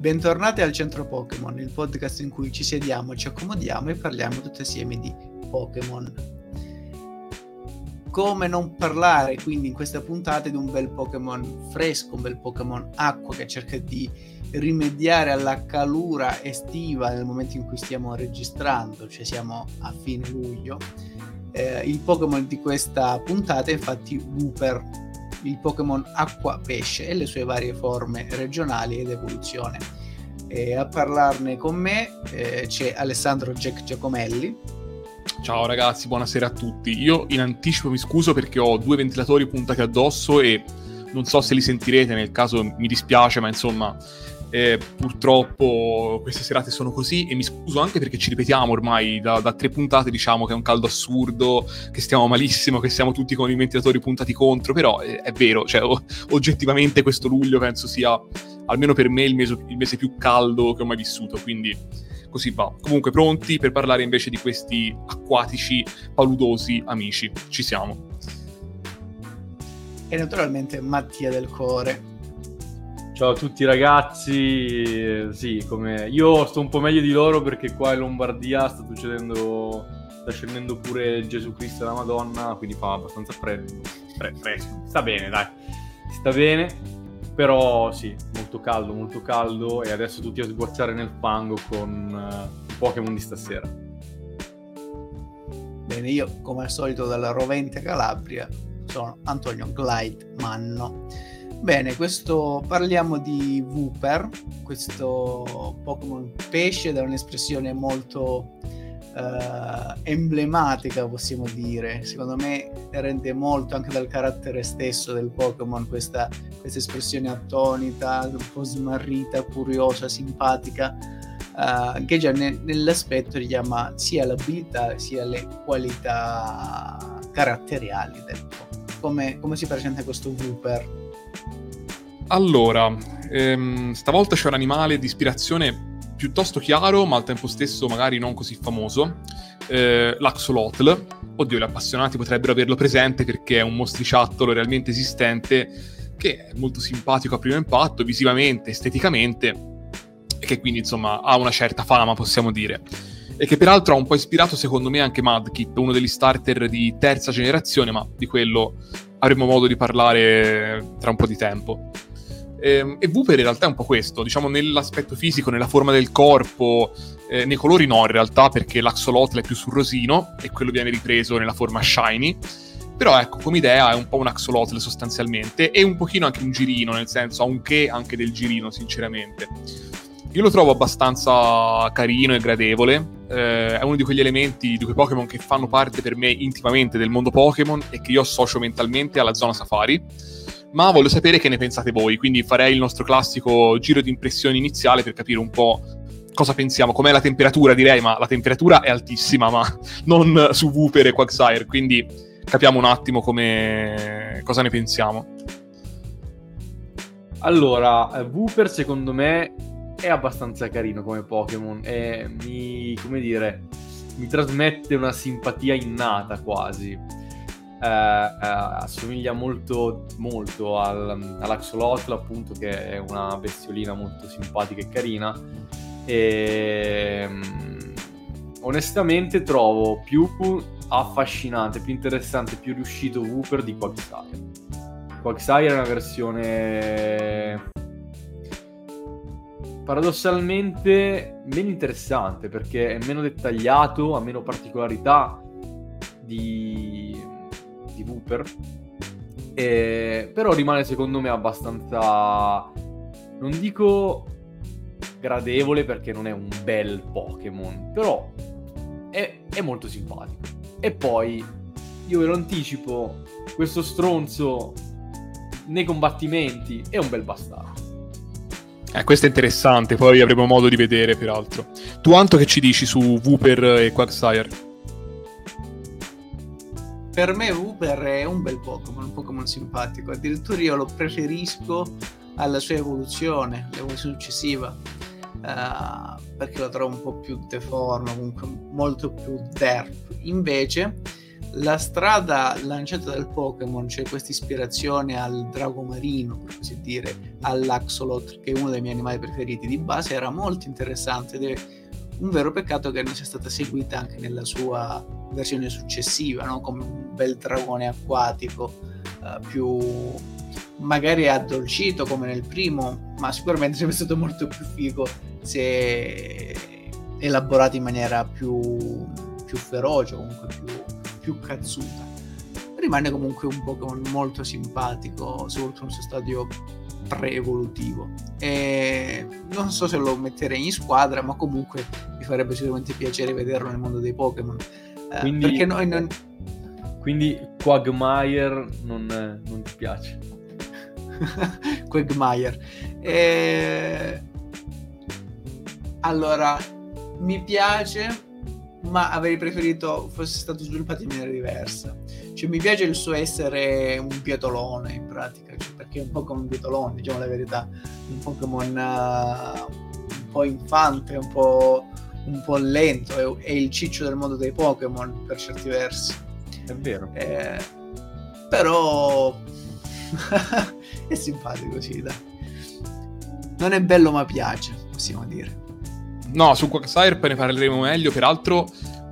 Bentornati al Centro Pokémon, il podcast in cui ci sediamo, ci accomodiamo e parliamo tutti assieme di Pokémon. Come non parlare quindi in questa puntata di un bel Pokémon fresco, un bel Pokémon acqua che cerca di rimediare alla calura estiva nel momento in cui stiamo registrando, cioè siamo a fine luglio. Eh, il Pokémon di questa puntata è infatti Wooper, il Pokémon acqua pesce e le sue varie forme regionali ed evoluzione. E a parlarne con me eh, c'è Alessandro Jack Giacomelli. Ciao ragazzi, buonasera a tutti. Io in anticipo mi scuso perché ho due ventilatori puntati addosso e non so se li sentirete, nel caso mi dispiace, ma insomma eh, purtroppo queste serate sono così e mi scuso anche perché ci ripetiamo ormai da, da, tre puntate, diciamo che è un caldo assurdo, che stiamo malissimo, che siamo tutti con i ventilatori puntati contro, però è, è vero, cioè, o, oggettivamente questo luglio penso sia almeno per me il mese, il mese più caldo che ho mai vissuto, quindi così va. Comunque pronti per parlare invece di questi acquatici paludosi amici, ci siamo. E naturalmente Mattia del Core. Ciao a tutti ragazzi, sì, come io sto un po' meglio di loro perché qua in Lombardia sta succedendo, sta scendendo pure Gesù Cristo e la Madonna, quindi fa abbastanza freddo, Fre- fresco, sta bene dai, sta bene, però sì, molto caldo, molto caldo e adesso tutti a sguazzare nel fango con uh, Pokémon di stasera. Bene, io come al solito dalla rovente Calabria sono Antonio Glide Manno Bene, questo parliamo di Wooper, questo Pokémon pesce da un'espressione molto uh, emblematica, possiamo dire. Secondo me rende molto anche dal carattere stesso del Pokémon questa, questa espressione attonita, un po' smarrita, curiosa, simpatica, uh, che già ne, nell'aspetto richiama sia l'abilità sia le qualità caratteriali del Pokémon. Come, come si presenta questo Wooper? Allora, ehm, stavolta c'è un animale di ispirazione piuttosto chiaro, ma al tempo stesso magari non così famoso, eh, l'axolotl. Oddio, gli appassionati potrebbero averlo presente perché è un mostriciattolo realmente esistente che è molto simpatico a primo impatto, visivamente, esteticamente, e che quindi insomma ha una certa fama, possiamo dire. E che peraltro ha un po' ispirato secondo me anche Madkip, uno degli starter di terza generazione, ma di quello avremo modo di parlare tra un po' di tempo. E, ehm, e Wooper in realtà è un po' questo, diciamo nell'aspetto fisico, nella forma del corpo, eh, nei colori no in realtà perché l'axolotl è più sul rosino e quello viene ripreso nella forma shiny. Però ecco, come idea è un po' un axolotl sostanzialmente e un pochino anche un girino, nel senso ha un che anche del girino sinceramente. Io lo trovo abbastanza carino e gradevole, eh, è uno di quegli elementi di quei Pokémon che fanno parte per me intimamente del mondo Pokémon e che io associo mentalmente alla zona safari ma voglio sapere che ne pensate voi, quindi farei il nostro classico giro di impressioni iniziale per capire un po' cosa pensiamo, com'è la temperatura direi, ma la temperatura è altissima, ma non su Wooper e Quagsire, quindi capiamo un attimo come... cosa ne pensiamo. Allora, Wooper secondo me è abbastanza carino come Pokémon e mi, come dire, mi trasmette una simpatia innata quasi eh, eh, assomiglia molto, molto al, all'Axolotl, appunto, che è una bestiolina molto simpatica e carina. E mm, onestamente trovo più affascinante, più interessante, più riuscito Wooper di Quagsire. Quagsire è una versione paradossalmente meno interessante perché è meno dettagliato, ha meno particolarità di, di Wooper. E, però rimane secondo me abbastanza, non dico gradevole perché non è un bel Pokémon, però è, è molto simpatico. E poi, io ve lo anticipo, questo stronzo nei combattimenti è un bel bastardo. Eh, questo è interessante, poi avremo modo di vedere peraltro. Tu Anto che ci dici su Wooper e Quagsire? Per me Uber è un bel Pokémon, un Pokémon simpatico. Addirittura io lo preferisco alla sua evoluzione, l'evoluzione successiva, uh, perché lo trovo un po' più deforme, comunque molto più derp. Invece, la strada lanciata dal Pokémon, c'è questa ispirazione al drago marino, per così dire, all'Axolot, che è uno dei miei animali preferiti di base, era molto interessante ed è un vero peccato che non sia stata seguita anche nella sua versione successiva, no? come un bel dragone acquatico, uh, più magari addolcito come nel primo, ma sicuramente sarebbe stato molto più figo se elaborato in maniera più, più feroce, comunque più, più cazzuta. Rimane comunque un Pokémon molto simpatico, soprattutto nel suo stadio pre-evolutivo. E non so se lo metterei in squadra, ma comunque mi farebbe sicuramente piacere vederlo nel mondo dei Pokémon. Eh, quindi, perché noi non... quindi Quagmire non, non ti piace? Quagmire. E... Allora, mi piace, ma avrei preferito fosse stato sviluppato in maniera diversa. Cioè, mi piace il suo essere un piatolone in pratica, cioè, perché è un po' come un piatolone, diciamo la verità, un Pokémon uh, un po' infante, un po', un po lento, è, è, il ciccio del mondo dei Pokémon per certi versi. È vero. Eh, però è simpatico, sì, dai. Non è bello ma piace, possiamo dire. No, su Quagsire ne parleremo meglio, peraltro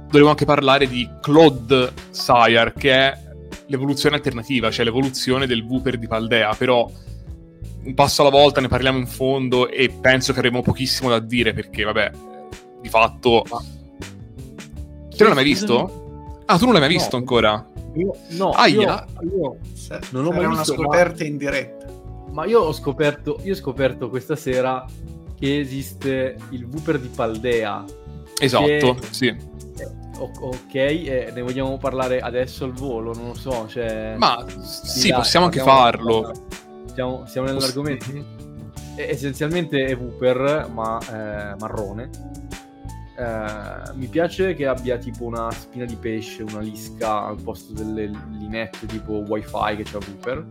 dovremmo anche parlare di Claude Sire, che è l'evoluzione alternativa, cioè l'evoluzione del Wooper di Paldea, però un passo alla volta ne parliamo in fondo e penso che avremo pochissimo da dire perché, vabbè, di fatto... Ma... Te non l'hai mai visto? Ah, tu non l'hai mai visto no. ancora? Io, no, Aia. io, io non ho mai una visto, scoperta ma... in diretta. Ma io ho scoperto, io ho scoperto questa sera che esiste il Wooper di Paldea. Esatto, che... sì. Ok, eh, ne vogliamo parlare adesso al volo, non lo so. Cioè... Ma sì, dai, possiamo anche farlo. Siamo, siamo nell'argomento. essenzialmente è Wooper, ma eh, marrone. Eh, mi piace che abbia tipo una spina di pesce, una lisca al posto delle linette tipo wifi che c'ha Wooper.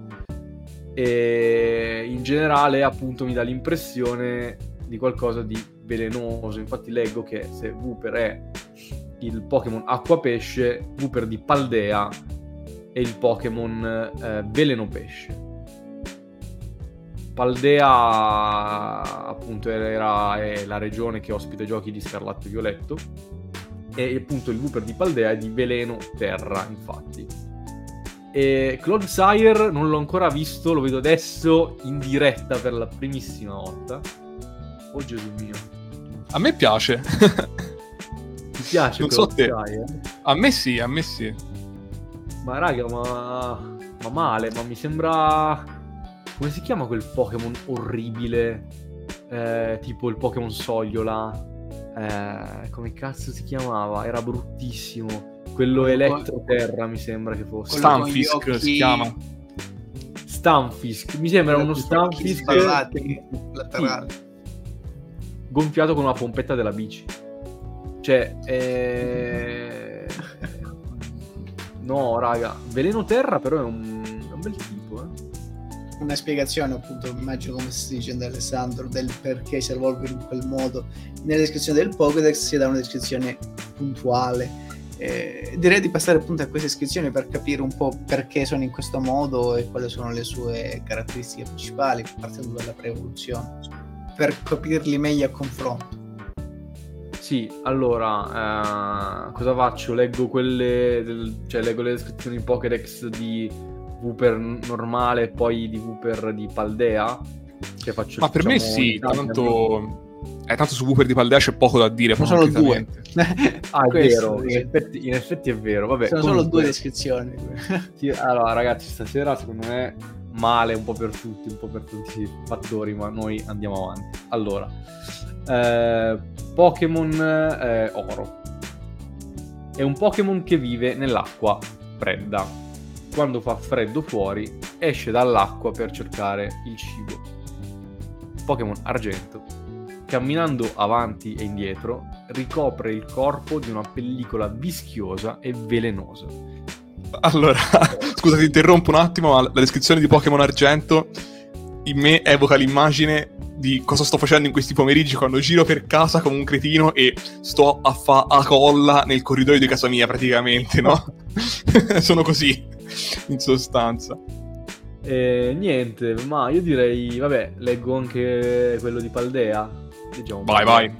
E in generale, appunto, mi dà l'impressione di qualcosa di velenoso. Infatti leggo che se Wooper è il Pokémon acqua pesce, Wooper di Paldea è il Pokémon eh, veleno pesce. Paldea appunto era, è la regione che ospita i giochi di Scarlatto e Violetto e appunto il Wooper di Paldea è di veleno terra infatti e Claude Sire non l'ho ancora visto lo vedo adesso in diretta per la primissima volta Oh Gesù mio. A me piace. Ti piace? Non so te. Sky, A me sì, a me sì. Ma raga, ma... ma male, ma mi sembra... Come si chiama quel Pokémon orribile? Eh, tipo il Pokémon Sogliola. Eh, come cazzo si chiamava? Era bruttissimo. Quello Elettroterra mi sembra che fosse. Stanfisk si chiama. Stanfisk. Mi sembra uno Stanfisk laterali gonfiato con una pompetta della bici. Cioè, eh... no, raga, Veleno Terra però è un, è un bel tipo, eh. Una spiegazione, appunto, immagino come si dice da Alessandro, del perché si evolve in quel modo. Nella descrizione del Pokédex si dà una descrizione puntuale. Eh, direi di passare appunto a queste iscrizioni per capire un po' perché sono in questo modo e quali sono le sue caratteristiche principali, partendo dalla pre-evoluzione per capirli meglio a confronto. Sì, allora, eh, cosa faccio? Leggo quelle, del, cioè leggo le descrizioni Pokédex di Wooper normale e poi di Wooper di Paldea? Che faccio, Ma per me diciamo, sì, tanto... Eh, tanto su Wooper di Paldea c'è poco da dire. Sono solo due. ah, è vero, in effetti, in effetti, è vero. Vabbè, sono comunque... solo due descrizioni. sì, allora, ragazzi, stasera secondo me male un po' per tutti, un po' per tutti i fattori, ma noi andiamo avanti. Allora, eh, Pokémon eh, Oro. È un Pokémon che vive nell'acqua fredda. Quando fa freddo fuori, esce dall'acqua per cercare il cibo. Pokémon Argento. Camminando avanti e indietro, ricopre il corpo di una pellicola vischiosa e velenosa allora, scusa, ti interrompo un attimo, ma la descrizione di Pokémon Argento in me evoca l'immagine di cosa sto facendo in questi pomeriggi quando giro per casa come un cretino e sto a fa a colla nel corridoio di casa mia praticamente, no? Sono così, in sostanza. E niente, ma io direi, vabbè, leggo anche quello di Paldea. Leggiamo vai, vai.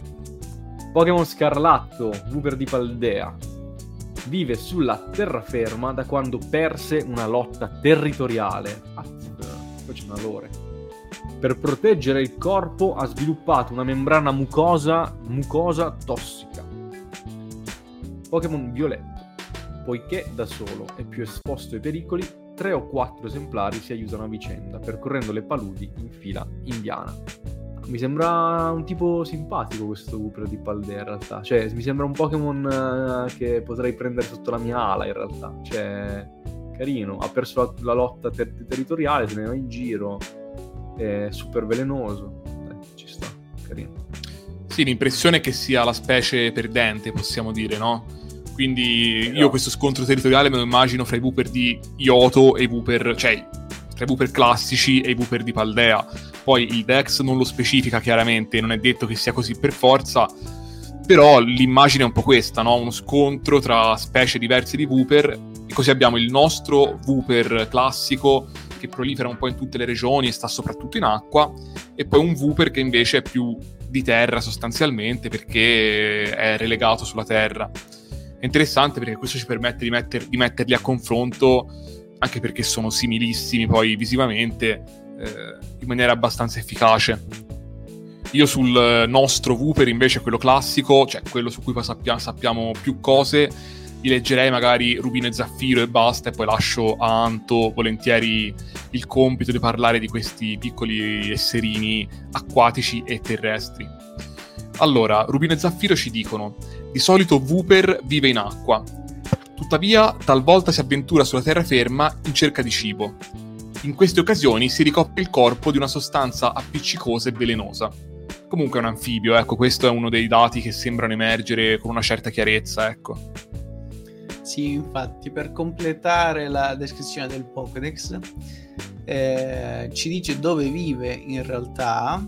Pokémon Scarlatto, Wooper di Paldea. Vive sulla terraferma da quando perse una lotta territoriale. Ah, poi c'è una lore. Per proteggere il corpo ha sviluppato una membrana mucosa, mucosa tossica. Pokémon Violetto. Poiché da solo è più esposto ai pericoli, tre o quattro esemplari si aiutano a vicenda, percorrendo le paludi in fila indiana. Mi sembra un tipo simpatico questo Wooper di Paldea in realtà. Cioè, mi sembra un Pokémon eh, che potrei prendere sotto la mia ala in realtà. Cioè, carino. Ha perso la, la lotta ter- territoriale, se ne va in giro. È super velenoso. Eh, ci sta, carino. Sì, l'impressione è che sia la specie perdente, possiamo dire, no? Quindi esatto. io questo scontro territoriale me lo immagino fra i Wooper di Yoto e i Wooper, cioè tra i Wooper classici e i Wooper di Paldea. Poi il Dex non lo specifica chiaramente, non è detto che sia così per forza, però l'immagine è un po' questa, no? Uno scontro tra specie diverse di Wooper, e così abbiamo il nostro Wooper classico che prolifera un po' in tutte le regioni e sta soprattutto in acqua, e poi un Wooper che invece è più di terra sostanzialmente perché è relegato sulla terra. È interessante perché questo ci permette di, metter, di metterli a confronto, anche perché sono similissimi poi visivamente, eh, in maniera abbastanza efficace. Io sul nostro Wooper invece, quello classico, cioè quello su cui poi sappia, sappiamo più cose, vi leggerei magari Rubino e Zaffiro e basta, e poi lascio a Anto volentieri il compito di parlare di questi piccoli esserini acquatici e terrestri. Allora, Rubino e Zaffiro ci dicono di solito Wooper vive in acqua. Tuttavia, talvolta si avventura sulla terraferma in cerca di cibo. In queste occasioni si ricopre il corpo di una sostanza appiccicosa e velenosa. Comunque è un anfibio, ecco, questo è uno dei dati che sembrano emergere con una certa chiarezza, ecco. Sì, infatti, per completare la descrizione del Pokédex, eh, ci dice dove vive in realtà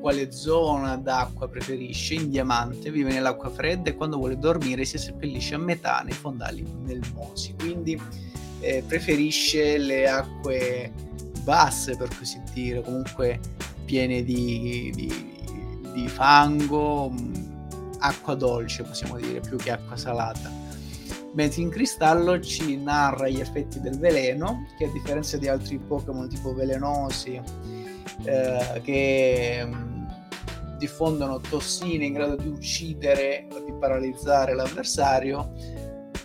quale zona d'acqua preferisce, in diamante, vive nell'acqua fredda e quando vuole dormire si seppellisce a metà nei fondali melmosi, quindi eh, preferisce le acque basse per così dire, comunque piene di, di, di fango, mm, acqua dolce possiamo dire, più che acqua salata. Mentre in cristallo ci narra gli effetti del veleno, che a differenza di altri Pokémon tipo velenosi, eh, che mm, diffondono tossine in grado di uccidere o di paralizzare l'avversario,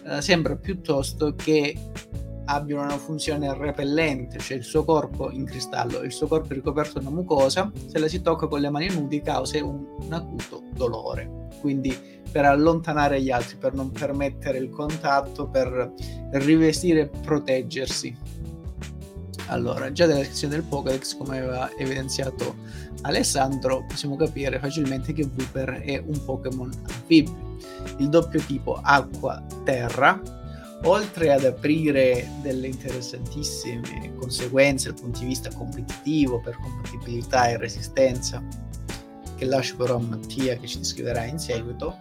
eh, sembra piuttosto che abbiano una funzione repellente, cioè il suo corpo in cristallo, il suo corpo ricoperto da mucosa, se la si tocca con le mani nudi causa un, un acuto dolore. Quindi per allontanare gli altri, per non permettere il contatto, per rivestire e proteggersi. Allora, già dalla descrizione del Pokédex, come aveva evidenziato Alessandro, possiamo capire facilmente che Wooper è un Pokémon anfibio. Il doppio tipo acqua-terra, oltre ad aprire delle interessantissime conseguenze dal punto di vista competitivo per compatibilità e resistenza, che lascio però a Mattia che ci descriverà in seguito,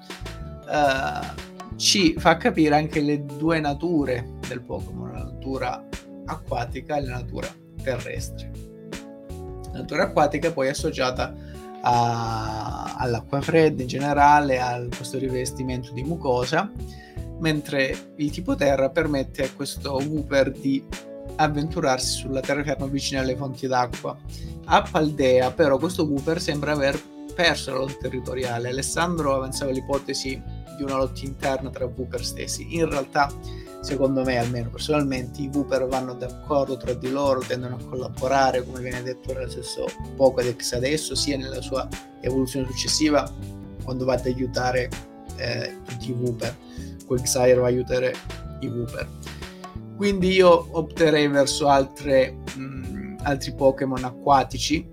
uh, ci fa capire anche le due nature del Pokémon, la natura acquatica e la natura terrestre. La natura acquatica è poi associata a, all'acqua fredda in generale, a questo rivestimento di mucosa, mentre il tipo terra permette a questo Wooper di avventurarsi sulla terraferma vicino alle fonti d'acqua. A Paldea però questo Wooper sembra aver perso la lotta territoriale. Alessandro avanzava l'ipotesi di una lotta interna tra Wooper stessi. In realtà secondo me almeno personalmente i Wooper vanno d'accordo tra di loro, tendono a collaborare come viene detto nello stesso Pokédex adesso, sia nella sua evoluzione successiva quando va ad aiutare eh, tutti i Wooper, Quagsire va a aiutare i Wooper. Quindi io opterei verso altre, mh, altri Pokémon acquatici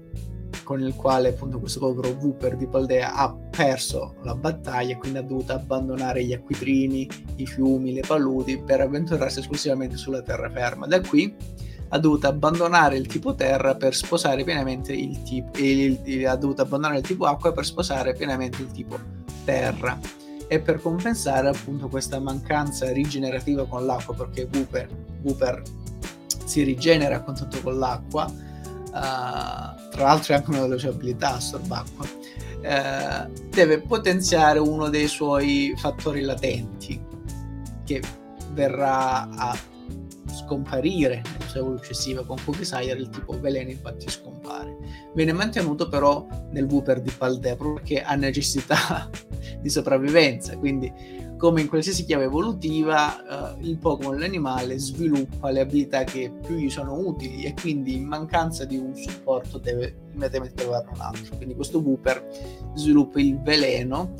con il quale appunto questo povero Wooper di Paldea ha perso la battaglia quindi ha dovuto abbandonare gli acquitrini, i fiumi, le paludi per avventurarsi esclusivamente sulla terraferma. Da qui ha dovuto abbandonare il tipo terra per sposare pienamente il tipo il, il, ha dovuto abbandonare il tipo acqua per sposare pienamente il tipo terra e per compensare appunto questa mancanza rigenerativa con l'acqua perché Wooper, Wooper si rigenera a contatto con l'acqua uh, tra l'altro è anche una sue abilità assorbacqua uh, deve potenziare uno dei suoi fattori latenti che verrà a scomparire nella sua evoluzione successiva con Cookie il tipo veleno infatti scompare. Viene mantenuto però nel Wooper di Paldea perché ha necessità di sopravvivenza, quindi come in qualsiasi chiave evolutiva uh, il Pokémon, l'animale, sviluppa le abilità che più gli sono utili e quindi in mancanza di un supporto deve immediatamente trovare un altro. Quindi questo Wooper sviluppa il veleno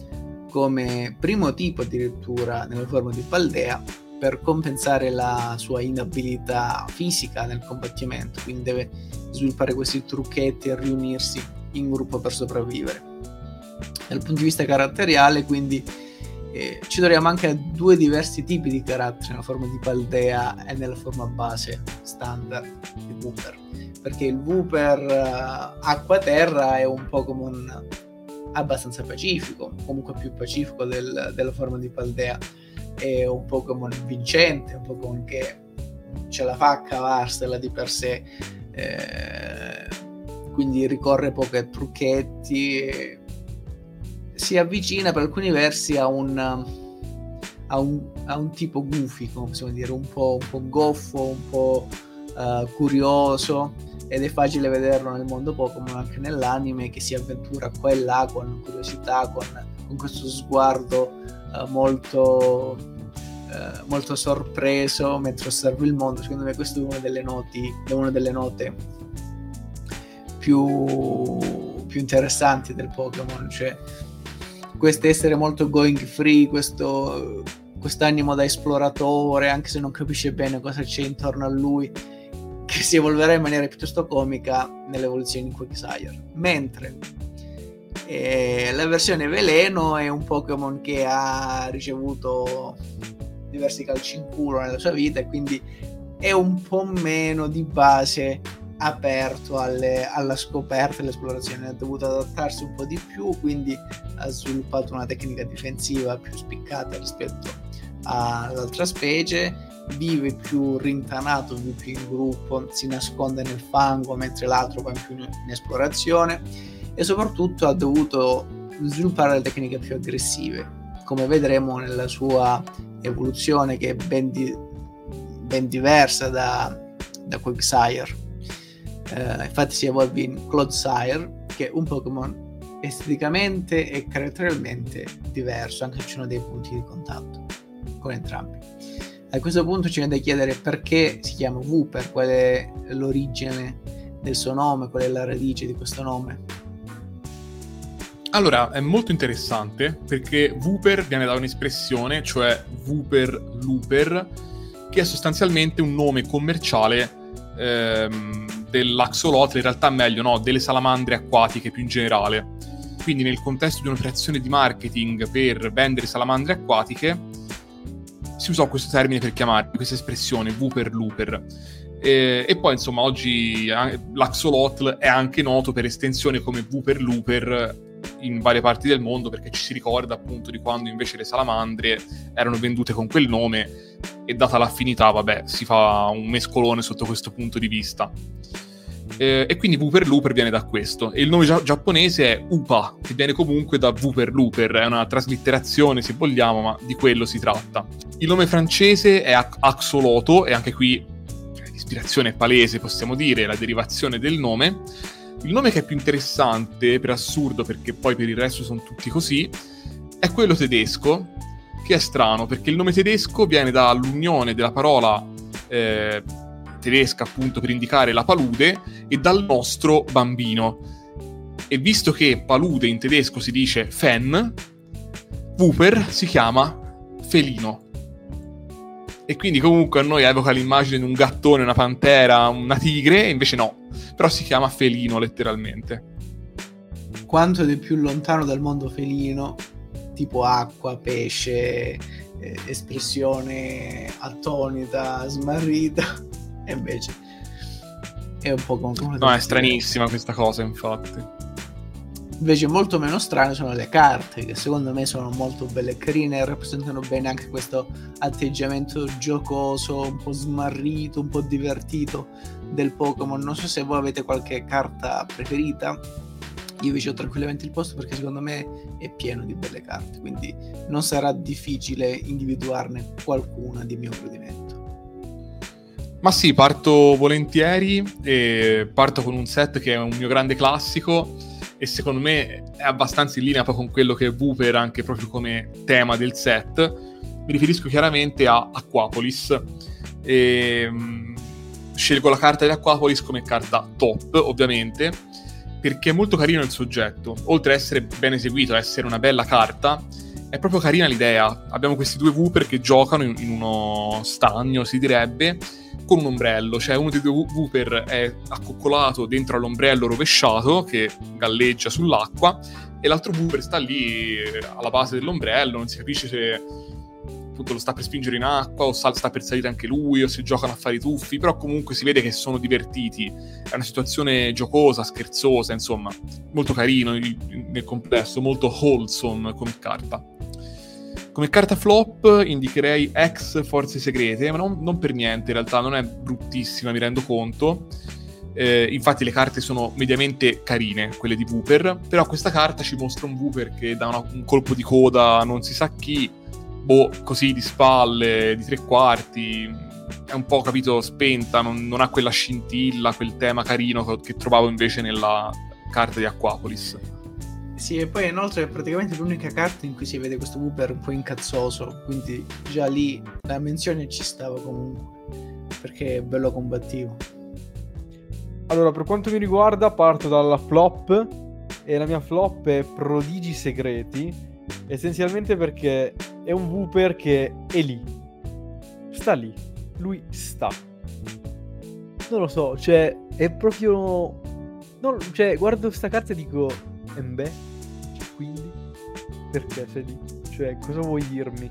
come primo tipo addirittura nella forma di Paldea per compensare la sua inabilità fisica nel combattimento, quindi deve sviluppare questi trucchetti e riunirsi in gruppo per sopravvivere. Dal punto di vista caratteriale, quindi eh, ci troviamo anche a due diversi tipi di caratteri nella forma di Paldea e nella forma base standard di Wooper, perché il Wooper uh, acqua-terra è un Pokémon abbastanza pacifico, comunque più pacifico del, della forma di Paldea è un Pokémon vincente, un Pokémon che ce la fa a cavarsela di per sé, eh, quindi ricorre poco a trucchetti, si avvicina per alcuni versi a un, a un, a un tipo goofy, come possiamo dire, un po', un po goffo, un po' uh, curioso ed è facile vederlo nel mondo Pokémon anche nell'anime che si avventura qua e là con curiosità, con, con questo sguardo molto, uh, molto sorpreso mentre osserva il mondo. Secondo me questa è una delle, noti, una delle note più, più interessanti del Pokémon, cioè questo essere molto going free, questo quest'animo da esploratore, anche se non capisce bene cosa c'è intorno a lui che si evolverà in maniera piuttosto comica nell'evoluzione di Quicksire. Mentre eh, la versione veleno è un Pokémon che ha ricevuto diversi calci in culo nella sua vita e quindi è un po' meno di base aperto alle, alla scoperta e all'esplorazione, ha dovuto adattarsi un po' di più, quindi ha sviluppato una tecnica difensiva più spiccata rispetto all'altra specie. Vive più rintanato, vive più in gruppo, si nasconde nel fango mentre l'altro va più in, in esplorazione e soprattutto ha dovuto sviluppare le tecniche più aggressive, come vedremo nella sua evoluzione che è ben, di, ben diversa da, da Quicksire. Uh, infatti si evolve in Clodsire, che è un Pokémon esteticamente e caratterialmente diverso, anche se ci sono dei punti di contatto con entrambi. A questo punto ci viene da chiedere perché si chiama Wooper, qual è l'origine del suo nome, qual è la radice di questo nome. Allora, è molto interessante perché Wooper viene da un'espressione, cioè Wooper Looper, che è sostanzialmente un nome commerciale ehm, dell'axolotl, in realtà meglio, no, delle salamandre acquatiche più in generale. Quindi nel contesto di un'operazione di marketing per vendere salamandre acquatiche, si usò questo termine per chiamare questa espressione Wooper Looper. E, e, poi insomma oggi l'axolotl è anche noto per estensione come Wooper Looper in varie parti del mondo perché ci si ricorda appunto di quando invece le salamandre erano vendute con quel nome e data l'affinità vabbè si fa un mescolone sotto questo punto di vista eh, e quindi Wooper Looper viene da questo. E il nome gia- giapponese è Upa, che viene comunque da Wooper Looper, è una traslitterazione se vogliamo, ma di quello si tratta. Il nome francese è Axoloto, e anche qui l'ispirazione è palese, possiamo dire, la derivazione del nome. Il nome che è più interessante, per assurdo, perché poi per il resto sono tutti così, è quello tedesco, che è strano, perché il nome tedesco viene dall'unione della parola eh, tedesca appunto per indicare la palude e dal nostro bambino. E visto che palude in tedesco si dice Fen, Wooper si chiama felino. E quindi comunque a noi evoca l'immagine di un gattone, una pantera, una tigre, invece no, però si chiama felino letteralmente. Quanto di più lontano dal mondo felino, tipo acqua, pesce, eh, espressione attonita, smarrita, e invece è un po' come... No, è stranissima questa cosa, infatti. Invece molto meno strane sono le carte, che secondo me sono molto belle e carine e rappresentano bene anche questo atteggiamento giocoso, un po' smarrito, un po' divertito del Pokémon. Non so se voi avete qualche carta preferita. Io vi ho tranquillamente il posto perché secondo me è pieno di belle carte, quindi non sarà difficile individuarne qualcuna di mio gradimento. Ma sì, parto volentieri e parto con un set che è un mio grande classico e secondo me è abbastanza in linea poi con quello che è Wooper anche proprio come tema del set. Mi riferisco chiaramente a Aquapolis. E, um, scelgo la carta di Aquapolis come carta top, ovviamente, perché è molto carino il soggetto. Oltre ad essere ben eseguito, essere una bella carta, è proprio carina l'idea. Abbiamo questi due Wooper che giocano in, in uno stagno, si direbbe, con un ombrello, cioè uno dei due Wooper è accoccolato dentro all'ombrello rovesciato che galleggia sull'acqua e l'altro Wooper sta lì eh, alla base dell'ombrello, non si capisce se appunto lo sta per spingere in acqua o sta per salire anche lui o se giocano a fare i tuffi, però comunque si vede che sono divertiti, è una situazione giocosa, scherzosa, insomma, molto carino nel complesso, molto wholesome come carta. Come carta flop indicherei ex Forze Segrete, ma non, non per niente, in realtà non è bruttissima, mi rendo conto. Eh, infatti le carte sono mediamente carine, quelle di Wooper, però questa carta ci mostra un Wooper che dà una, un colpo di coda non si sa chi, boh, così di spalle, di tre quarti, è un po' capito spenta, non, non ha quella scintilla, quel tema carino che, che trovavo invece nella carta di Aquapolis. Sì, e poi inoltre è praticamente l'unica carta in cui si vede questo Wooper un po' incazzoso, quindi già lì la menzione ci stava comunque, perché è bello combattivo. Allora, per quanto mi riguarda, parto dalla flop, e la mia flop è Prodigi Segreti, essenzialmente perché è un Wooper che è lì, sta lì, lui sta. Non lo so, cioè, è proprio... Non, cioè, guardo questa carta e dico, Embe, quindi perché sei lì? Cioè, cosa vuoi dirmi?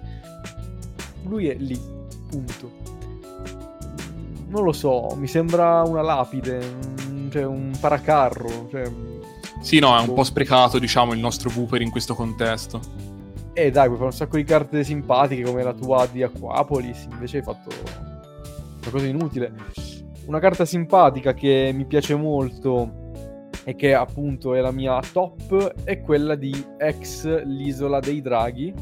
Lui è lì, punto. Non lo so, mi sembra una lapide, cioè un paracarro. Cioè... Sì, no, è un po' sprecato, diciamo, il nostro Wooper in questo contesto. Eh dai, puoi fare un sacco di carte simpatiche come la tua di Aquapolis, invece hai fatto una cosa inutile. Una carta simpatica che mi piace molto e che appunto è la mia top, è quella di ex l'isola dei draghi,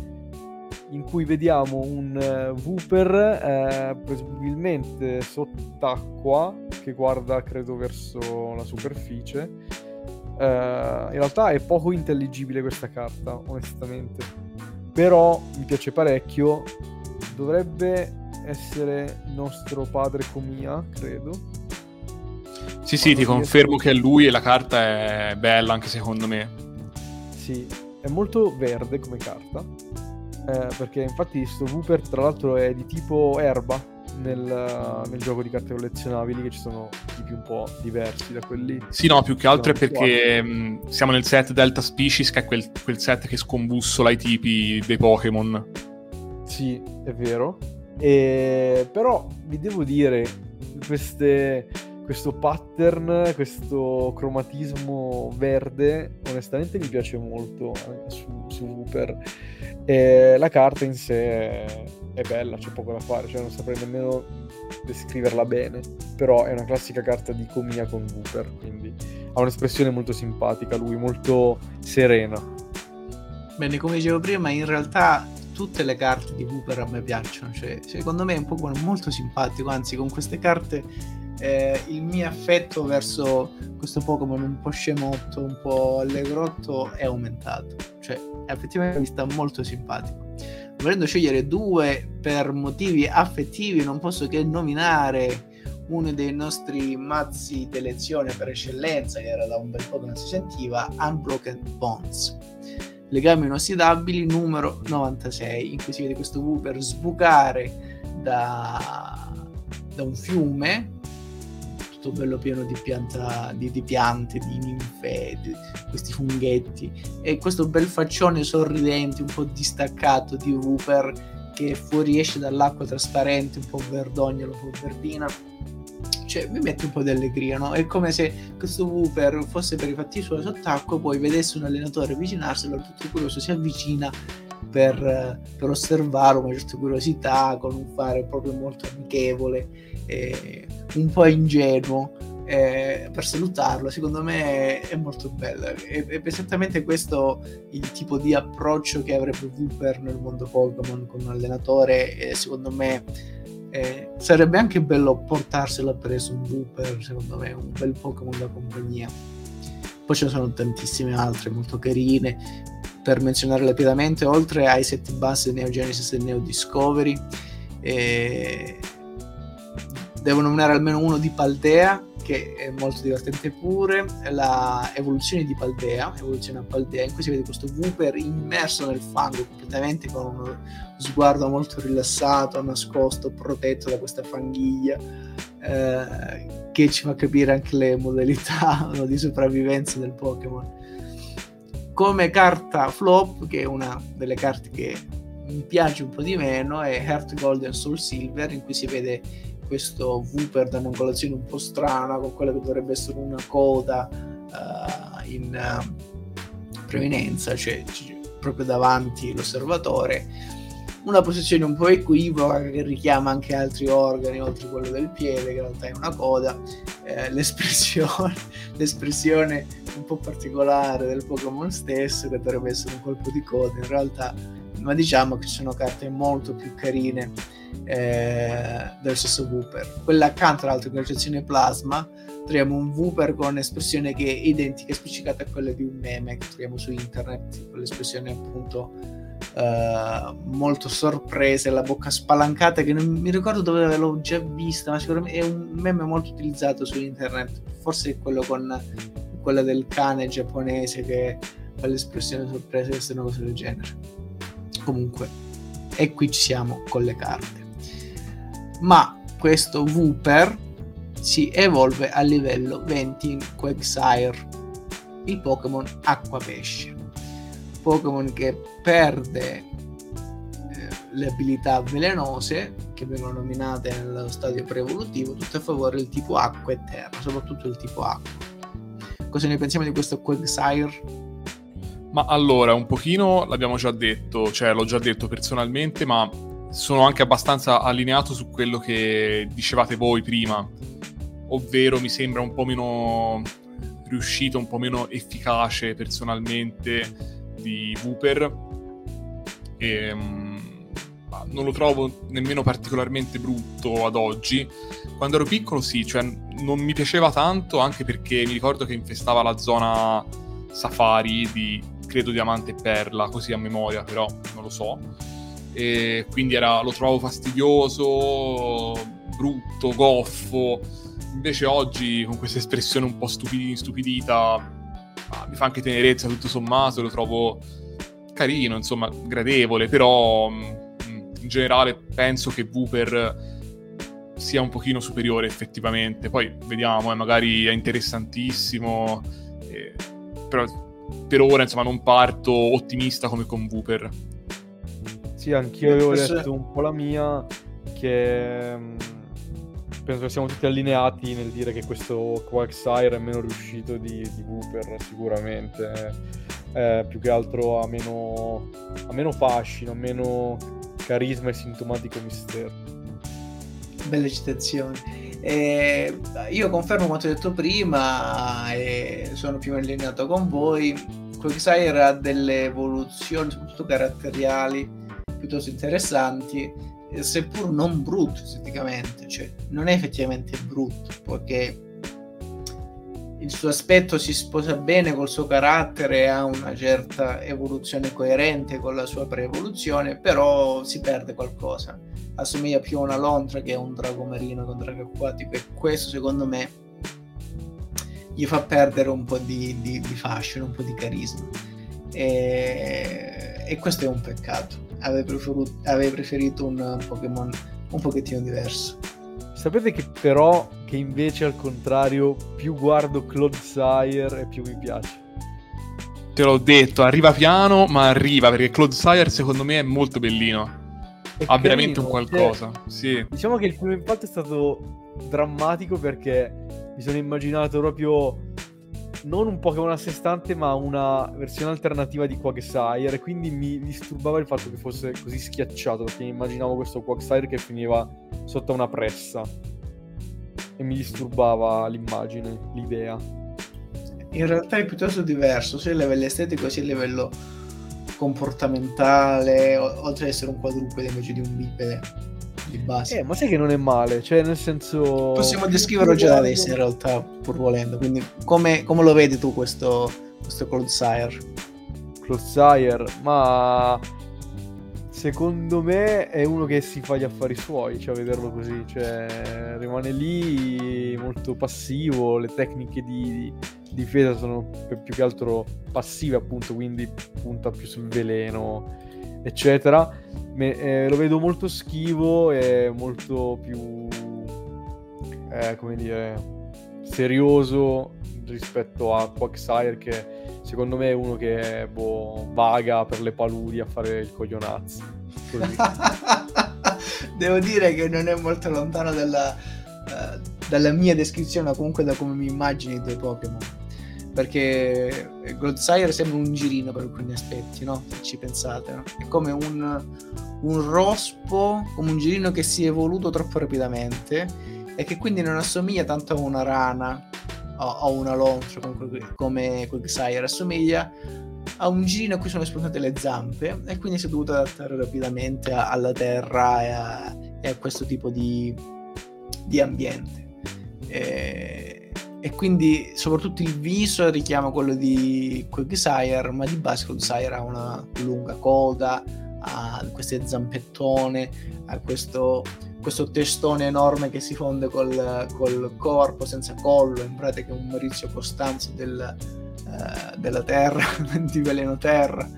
in cui vediamo un uh, Wooper eh, presumibilmente sott'acqua che guarda credo verso la superficie. Uh, in realtà è poco intelligibile questa carta, onestamente. Però mi piace parecchio. Dovrebbe essere nostro padre Comia, credo sì, sì, ti confermo che è lui e la carta è bella anche secondo me. Sì, è molto verde come carta. Eh, perché infatti sto Wooper tra l'altro è di tipo erba nel, nel, gioco di carte collezionabili che ci sono tipi un po' diversi da quelli. Sì, no, più che altro è perché mh, siamo nel set Delta Species che è quel, quel set che scombussola i tipi dei Pokémon. Sì, è vero. E... Però vi devo dire, queste questo pattern, questo cromatismo verde, onestamente mi piace molto eh, su, su Wooper. E la carta in sé è bella, c'è poco da fare, cioè non saprei nemmeno descriverla bene, però è una classica carta di comia con Wooper, quindi ha un'espressione molto simpatica, lui molto serena. Bene, come dicevo prima, in realtà tutte le carte di Wooper a me piacciono, cioè secondo me è un Pokémon molto simpatico, anzi con queste carte eh, il mio affetto verso questo Pokémon un po' scemotto, un po' allegrotto è aumentato. Cioè, effettivamente mi sta molto simpatico. Volendo scegliere due per motivi affettivi, non posso che nominare uno dei nostri mazzi d'elezione per eccellenza, che era da un bel po' che non si sentiva, Unbroken Bonds. Legami inossidabili numero 96, in cui si vede questo Wooper sbucare da, da un fiume tutto bello pieno di, pianta, di, di piante, di ninfe, di questi funghetti e questo bel faccione sorridente, un po' distaccato di Wooper che fuoriesce dall'acqua trasparente, un po' verdognolo, un po' verdina. Cioè mi mette un po' di allegria, no? È come se questo Wooper fosse per i fatti suoi sott'acqua, poi vedesse un allenatore avvicinarselo, tutto curioso si avvicina per, per osservarlo con una certa curiosità, con un fare proprio molto amichevole, eh, un po' ingenuo. Eh, per salutarlo, secondo me è, è molto bello. È, è, esattamente questo il tipo di approccio che avrebbe Wooper nel mondo Pokémon con un allenatore. E secondo me eh, sarebbe anche bello portarselo appresso un Wooper, secondo me, un bel Pokémon da compagnia. Poi ce ne sono tantissime altre molto carine per menzionarle rapidamente, oltre ai set base Neo Genesis e Neo Discovery, eh, devo nominare almeno uno di Paldea, che è molto divertente pure, la evoluzione di Paldea, evoluzione a Paldea, in cui si vede questo Wooper immerso nel fango completamente con uno sguardo molto rilassato, nascosto, protetto da questa fanghiglia, eh, che ci fa capire anche le modalità no, di sopravvivenza del Pokémon. Come carta flop, che è una delle carte che mi piace un po' di meno, è Heart Gold and Soul Silver, in cui si vede questo Wooper da un'angolazione un po' strana, con quella che dovrebbe essere una coda uh, in uh, preminenza, cioè proprio davanti l'osservatore. Una posizione un po' equivoca che richiama anche altri organi oltre quello del piede, che in realtà è una coda. Eh, l'espressione, l'espressione un po' particolare del Pokémon stesso, che dovrebbe essere un colpo di coda in realtà, ma diciamo che ci sono carte molto più carine eh, del stesso Wooper. Quella accanto all'altra concezione plasma troviamo un Wooper con espressione che è identica e spiccicata a quella di un meme che troviamo su internet, quell'espressione appunto uh, molto sorpresa, la bocca spalancata che non mi ricordo dove l'ho già vista, ma sicuramente è un meme molto utilizzato su internet, forse è quello con quella del cane giapponese che fa l'espressione sorpresa queste una cosa del genere. Comunque, e qui ci siamo con le carte. Ma questo Wooper si evolve a livello 20 in Quagsire, il Pokémon Acqua Pesce. Pokémon che perde eh, le abilità velenose che vengono nominate nello stadio pre-evolutivo, tutto a favore del tipo acqua e terra, soprattutto il tipo acqua cosa ne pensiamo di questo Quagsire? Ma allora, un pochino l'abbiamo già detto, cioè l'ho già detto personalmente, ma sono anche abbastanza allineato su quello che dicevate voi prima, ovvero mi sembra un po' meno riuscito, un po' meno efficace personalmente di Wooper. E, ehm, non lo trovo nemmeno particolarmente brutto ad oggi. Quando ero piccolo sì, cioè non mi piaceva tanto anche perché mi ricordo che infestava la zona safari di, credo, diamante e perla, così a memoria, però non lo so. E quindi era, lo trovavo fastidioso, brutto, goffo. Invece oggi con questa espressione un po' stupidi, stupidita mi fa anche tenerezza tutto sommato, lo trovo carino, insomma, gradevole, però in generale penso che Wooper sia un pochino superiore effettivamente. Poi vediamo, eh, magari è interessantissimo, eh, però per ora insomma non parto ottimista come con Wooper. Sì, anch'io avevo letto un po' la mia, che mm, penso che siamo tutti allineati nel dire che questo Quagsire è meno riuscito di, di Wooper sicuramente. Eh, più che altro ha meno, ha meno fascino, meno carisma e sintomatico mistero. Belle citazioni. Eh, io confermo quanto detto prima e sono più allineato con voi. Quicksire ha delle evoluzioni, soprattutto caratteriali, piuttosto interessanti, seppur non brutte esteticamente, cioè non è effettivamente brutto, perché il suo aspetto si sposa bene col suo carattere ha una certa evoluzione coerente con la sua pre-evoluzione, però si perde qualcosa. Assomiglia più a una lontra che a un drago marino che un drago acquatico e questo secondo me gli fa perdere un po' di, di, di fascino, un po' di carisma. E, e questo è un peccato. Avevo preferito, avevo preferito un Pokémon un pochettino diverso. Sapete che però, che invece al contrario, più guardo Claude Sire e più mi piace. Te l'ho detto, arriva piano, ma arriva, perché Claude Sire secondo me è molto bellino. Ha carino, veramente un qualcosa. Cioè, sì. Diciamo che il primo impatto è stato drammatico perché mi sono immaginato proprio non un Pokémon a sé stante, ma una versione alternativa di Quagsire. E quindi mi disturbava il fatto che fosse così schiacciato. Perché mi immaginavo questo Quagsire che finiva sotto una pressa. E mi disturbava l'immagine, l'idea. In realtà è piuttosto diverso, sia a livello estetico sia a livello comportamentale, oltre ad essere un quadrupede invece di un bipede di base. Eh, ma sai che non è male, cioè nel senso... Possiamo descriverlo già da adesso in realtà, pur volendo, quindi come, come lo vedi tu questo, questo Clodsire? Clodsire, ma secondo me è uno che si fa gli affari suoi, cioè vederlo così, cioè rimane lì molto passivo, le tecniche di, di difesa sono più che altro passive appunto, quindi punta più sul veleno, eccetera. Me, eh, lo vedo molto schivo e molto più, eh, come dire, serioso rispetto a Quagsire che secondo me è uno che boh, vaga per le paludi a fare il coglionazzo. Devo dire che non è molto lontano dalla, uh, dalla mia descrizione, o comunque da come mi immagini i tuoi Pokémon perché Goldsire sembra un girino per alcuni aspetti, no? Se ci pensate, no? È come un, un rospo, come un girino che si è evoluto troppo rapidamente e che quindi non assomiglia tanto a una rana o a una lontra come, Quicksire, assomiglia a un girino a cui sono spuntate le zampe e quindi si è dovuto adattare rapidamente alla terra e a, e a, questo tipo di, di ambiente. E e quindi soprattutto il viso richiama quello di Quagsire, ma di base Quagsire ha una lunga coda, ha queste zampettone, ha questo, questo testone enorme che si fonde col, col, corpo senza collo, in pratica è un Maurizio Costanzo del, uh, della terra, di veleno terra,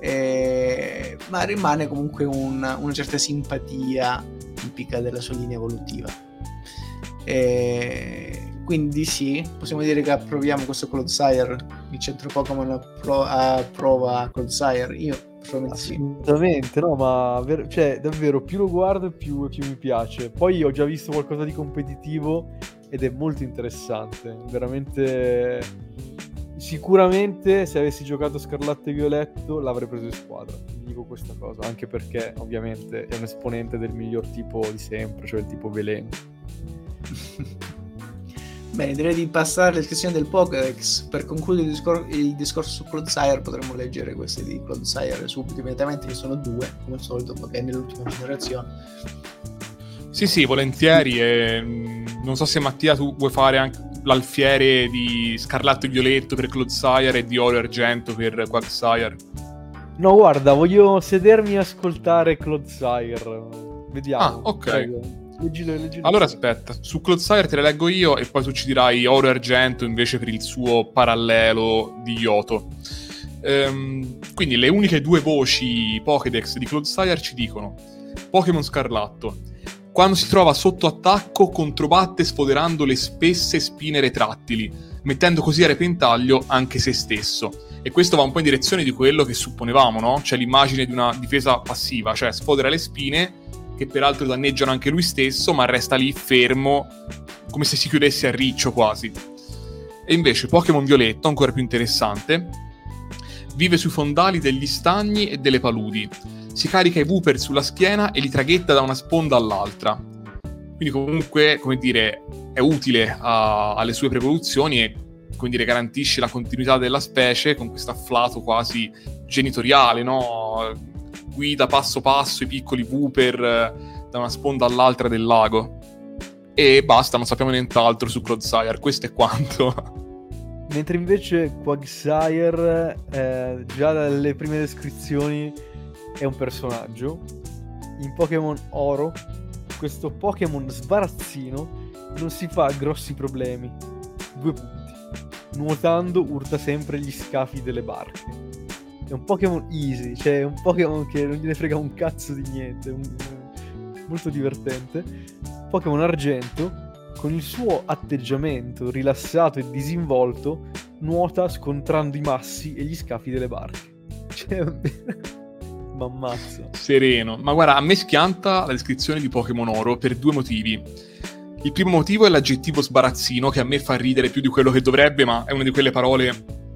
e, ma rimane comunque un, una certa simpatia tipica della sua linea evolutiva. E, quindi sì, possiamo dire che approviamo questo Clodsire, il centro Pokémon appro- approva Clodsire, io probabilmente sì. Assolutamente, no, ma ver- cioè, davvero più lo guardo più, più mi piace. Poi ho già visto qualcosa di competitivo ed è molto interessante, veramente... Sicuramente se avessi giocato Scarlatto e Violetto l'avrei preso in squadra, dico questa cosa, anche perché ovviamente è un esponente del miglior tipo di sempre, cioè il tipo veleno. Bene, direi di passare alla descrizione del Pokédex. Per concludere il, discor- il discorso su Clodsire potremmo leggere queste di Clodsire subito immediatamente, che sono due, come al solito, perché è nell'ultima generazione. Sì, sì, volentieri. E, mm, non so se Mattia tu vuoi fare anche l'alfiere di Scarlatto e Violetto per Clodsire e di Oro e Argento per Quagsire. No, guarda, voglio sedermi a ascoltare Clodsire. Vediamo. Ah, ok. Prego. Leggilo, leggilo. Allora aspetta, su Clodsire te le leggo io e poi tu ci dirai oro e argento invece per il suo parallelo di Yoto. Ehm, quindi le uniche due voci Pokédex di Clodsire ci dicono Pokémon Scarlatto. Quando si trova sotto attacco controbatte sfoderando le spesse spine retrattili, mettendo così a repentaglio anche se stesso. E questo va un po' in direzione di quello che supponevamo, no? Cioè l'immagine di una difesa passiva, cioè sfodera le spine che peraltro danneggiano anche lui stesso, ma resta lì fermo, come se si chiudesse a riccio quasi. E invece Pokémon Violetto, ancora più interessante, vive sui fondali degli stagni e delle paludi. Si carica i Wooper sulla schiena e li traghetta da una sponda all'altra. Quindi comunque, come dire, è utile a, alle sue prevoluzioni e come dire, garantisce la continuità della specie con questo afflato quasi genitoriale, no? Guida passo passo i piccoli Wooper eh, da una sponda all'altra del lago. E basta, non sappiamo nient'altro su Clodsire, questo è quanto. Mentre invece Quagsire, eh, già dalle prime descrizioni, è un personaggio. In Pokémon Oro, questo Pokémon sbarazzino non si fa grossi problemi. Due punti. Nuotando urta sempre gli scafi delle barche è un Pokémon easy, cioè è un Pokémon che non gliene frega un cazzo di niente, un, molto divertente. Pokémon Argento, con il suo atteggiamento rilassato e disinvolto, nuota scontrando i massi e gli scafi delle barche. Cioè, m'ammazza. Sereno. Ma guarda, a me schianta la descrizione di Pokémon Oro per due motivi. Il primo motivo è l'aggettivo sbarazzino, che a me fa ridere più di quello che dovrebbe, ma è una di quelle parole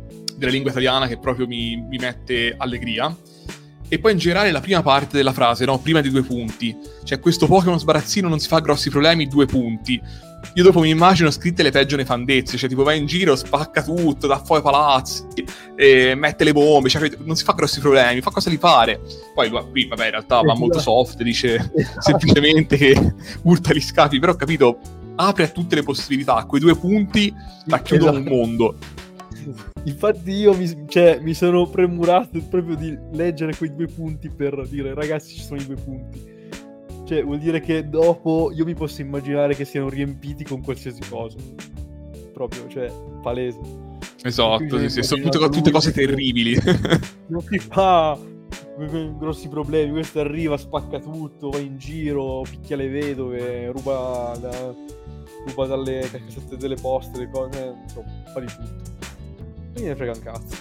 della lingua italiana che proprio mi, mi mette allegria. E poi in generale la prima parte della frase, no? Prima di due punti. Cioè, questo Pokémon sbarazzino non si fa grossi problemi, due punti. Io dopo mi immagino scritte le peggio nefandezze, cioè tipo va in giro, spacca tutto, dà fuoco ai palazzi, eh, mette le bombe, cioè non si fa grossi problemi, fa cosa li pare. Poi qui, vabbè, in realtà va molto soft, dice esatto. semplicemente che urta gli scapi, però ho capito, apre a tutte le possibilità, quei due punti la chiudono esatto. un mondo. Infatti io mi, cioè, mi sono premurato proprio di leggere quei due punti per dire ragazzi ci sono i due punti. Cioè vuol dire che dopo io mi posso immaginare che siano riempiti con qualsiasi cosa. Proprio, cioè, palese. Esatto, sì, sì, sono tutte, tutte cose terribili. non si fa grossi problemi, questo arriva, spacca tutto, va in giro, picchia le vedove, ruba, da, ruba dalle cassette delle poste, le cose, insomma, fa di tutto mi ne frega un cazzo.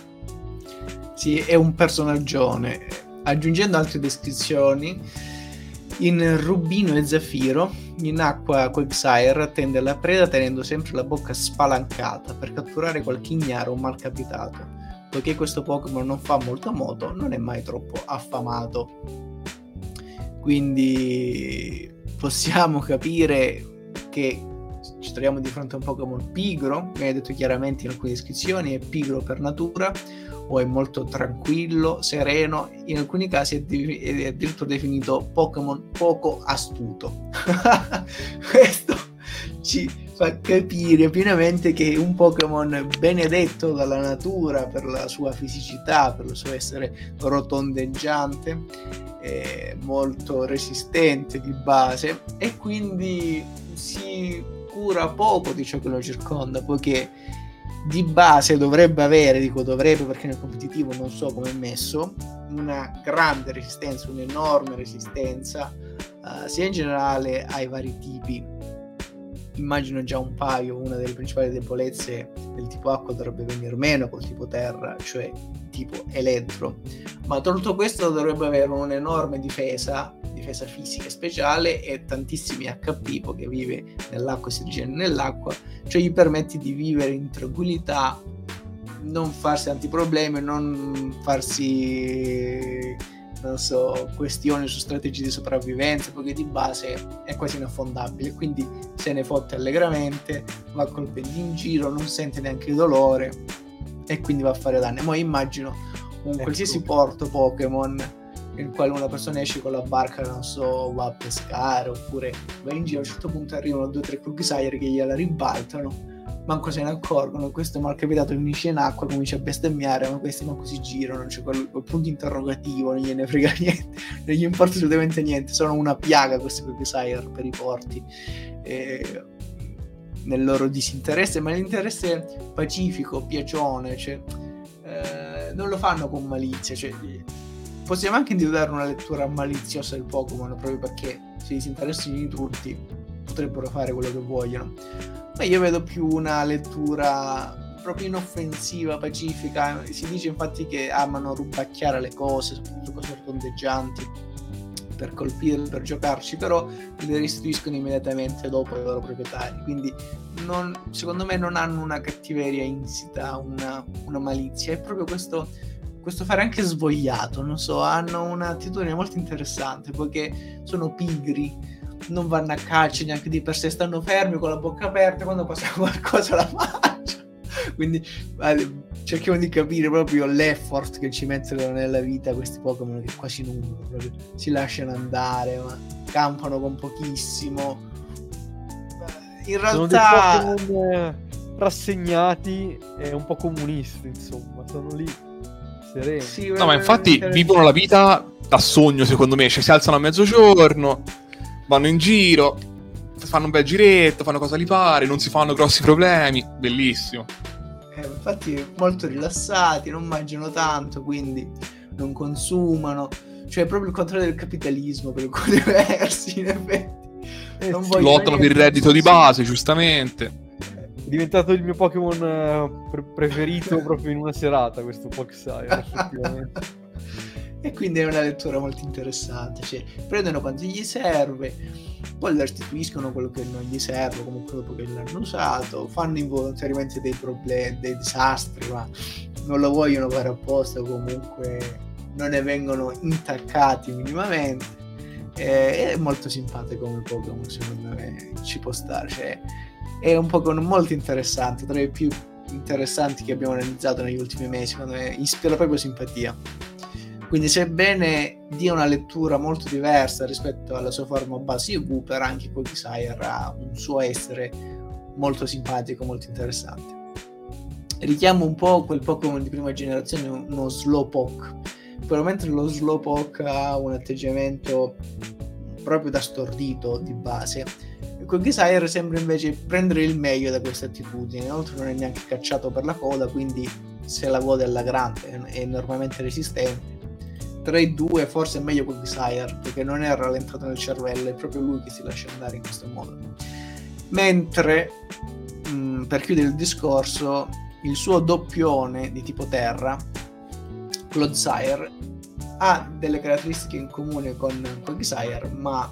Sì, è un personaggione. Aggiungendo altre descrizioni, in Rubino e Zaffiro, in acqua Quagsire attende alla preda tenendo sempre la bocca spalancata per catturare qualche ignaro o malcapitato. Poiché questo Pokémon non fa molto moto, non è mai troppo affamato. Quindi possiamo capire che ci troviamo di fronte a un Pokémon pigro, viene detto chiaramente in alcune descrizioni, è pigro per natura o è molto tranquillo, sereno, in alcuni casi è, di- è addirittura definito Pokémon poco astuto. Questo ci fa capire pienamente che un Pokémon benedetto dalla natura per la sua fisicità, per il suo essere rotondeggiante, molto resistente di base e quindi si cura poco di ciò che lo circonda, poiché di base dovrebbe avere, dico dovrebbe perché nel competitivo non so come è messo, una grande resistenza, un'enorme resistenza, uh, sia in generale ai vari tipi. Immagino già un paio, una delle principali debolezze del tipo acqua dovrebbe venire meno col tipo terra, cioè tipo elettro. Ma tolto questo dovrebbe avere un'enorme difesa difesa fisica speciale e tantissimi HP poiché vive nell'acqua e si rigenera nell'acqua, cioè gli permette di vivere in tranquillità, non farsi tanti problemi, non farsi non so, questioni su strategie di sopravvivenza, perché di base è quasi inaffondabile, quindi se ne fotte allegramente, va colpendo in giro, non sente neanche il dolore e quindi va a fare danni. Ma immagino un qualsiasi porto Pokémon nel quale una persona esce con la barca, non so, va a pescare oppure va in giro, a un certo punto arrivano due o tre Quicksire che gliela ribaltano, manco se ne accorgono, questo mal capitato finisce in acqua, comincia a bestemmiare, ma questi manco si girano, c'è quel, quel, punto interrogativo, non gliene frega niente, non gli importa assolutamente niente, sono una piaga questi Quicksire per i porti. E, nel loro disinteresse, ma l'interesse pacifico, piacione, cioè, eh, non lo fanno con malizia, cioè, possiamo anche individuare una lettura maliziosa del Pokémon proprio perché se si interessano di tutti potrebbero fare quello che vogliono ma io vedo più una lettura proprio inoffensiva, pacifica si dice infatti che amano rubacchiare le cose soprattutto cose tondeggianti per colpirle, per giocarci, però le restituiscono immediatamente dopo i loro proprietari. Quindi non, secondo me non hanno una cattiveria insita, una, una malizia. È proprio questo questo fare anche svogliato, non so, hanno un'attitudine molto interessante poiché sono pigri, non vanno a calcio neanche di per sé, stanno fermi con la bocca aperta quando passa qualcosa la mangiano. Quindi vale, cerchiamo di capire proprio l'effort che ci mettono nella vita questi Pokémon che quasi nulla, proprio si lasciano andare, ma campano con pochissimo. In realtà... Eh, rassegnati e un po' comunisti, insomma, sono lì sereni. Sì, no, ma infatti vivono la vita da sogno, secondo me. Cioè, si alzano a mezzogiorno, vanno in giro, fanno un bel giretto, fanno cosa li pare, non si fanno grossi problemi. Bellissimo. Eh, infatti, molto rilassati, non mangiano tanto, quindi non consumano. Cioè, è proprio il contrario del capitalismo per alcuni versi, in effetti. Eh, Lottano per il reddito di base, giustamente diventato il mio Pokémon eh, pre- preferito proprio in una serata questo Poxire, effettivamente. e quindi è una lettura molto interessante, cioè, prendono quanto gli serve, poi restituiscono quello che non gli serve, comunque dopo che l'hanno usato, fanno involontariamente dei problemi, dei disastri, ma non lo vogliono fare apposta, comunque non ne vengono intaccati minimamente. Eh, è molto simpatico come Pokémon, secondo me ci può stare. Cioè, è un Pokémon molto interessante, tra i più interessanti che abbiamo analizzato negli ultimi mesi, secondo me ispira proprio simpatia. Quindi sebbene dia una lettura molto diversa rispetto alla sua forma base Wooper, anche Quagsire ha un suo essere molto simpatico, molto interessante. Richiamo un po' quel Pokémon di prima generazione, uno Slowpoke. Però mentre lo Slowpoke ha un atteggiamento proprio da stordito di base, Quagsire sembra invece prendere il meglio da questa attitudine, inoltre non è neanche cacciato per la coda, quindi se la gode alla grande, è enormemente resistente tra i due forse è meglio Quicksire perché non è rallentato nel cervello, è proprio lui che si lascia andare in questo modo. Mentre, mh, mm, per chiudere il discorso, il suo doppione di tipo terra, Clodsire, ha delle caratteristiche in comune con Quicksire, ma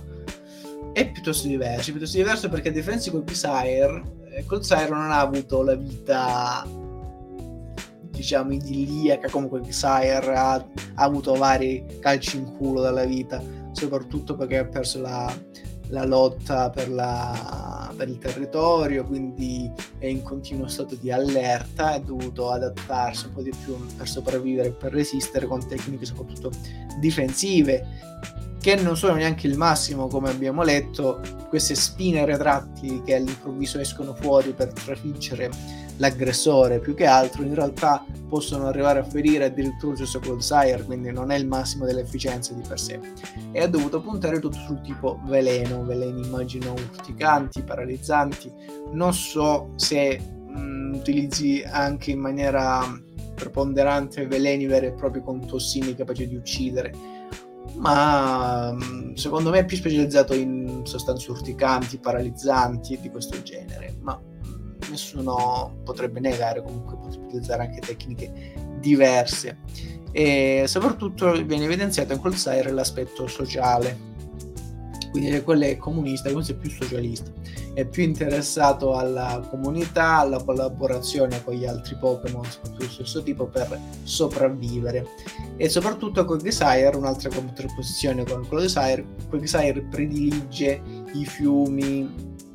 è piuttosto diverso. È piuttosto diverso perché a differenza di Quicksire, eh, Clodsire non ha avuto la vita diciamo idilliaca comunque Sire ha, ha, avuto vari calci in culo dalla vita soprattutto perché ha perso la, la lotta per, la, per, il territorio quindi è in continuo stato di allerta è dovuto adattarsi un po' di più per sopravvivere per resistere con tecniche soprattutto difensive che non sono neanche il massimo come abbiamo letto queste spine retrattili che all'improvviso escono fuori per trafiggere l'aggressore. Più che altro in realtà possono arrivare a ferire addirittura il stesso Clodsire quindi non è il massimo dell'efficienza di per sé. E ha dovuto puntare tutto sul tipo veleno veleni immagino urticanti paralizzanti. Non so se mh, utilizzi anche in maniera preponderante veleni veri e propri con tossini capaci di uccidere ma secondo me è più specializzato in sostanze urticanti, paralizzanti di questo genere, ma nessuno potrebbe negare, comunque potrebbe utilizzare anche tecniche diverse. E soprattutto viene evidenziato in Colsaire l'aspetto sociale, quindi quello è comunista, questo è più socialista, è più interessato alla comunità, alla collaborazione con gli altri Pokémon, soprattutto del stesso tipo, per sopravvivere. E soprattutto con Desire, un'altra contrapposizione con quello Desire, Desire predilige i fiumi,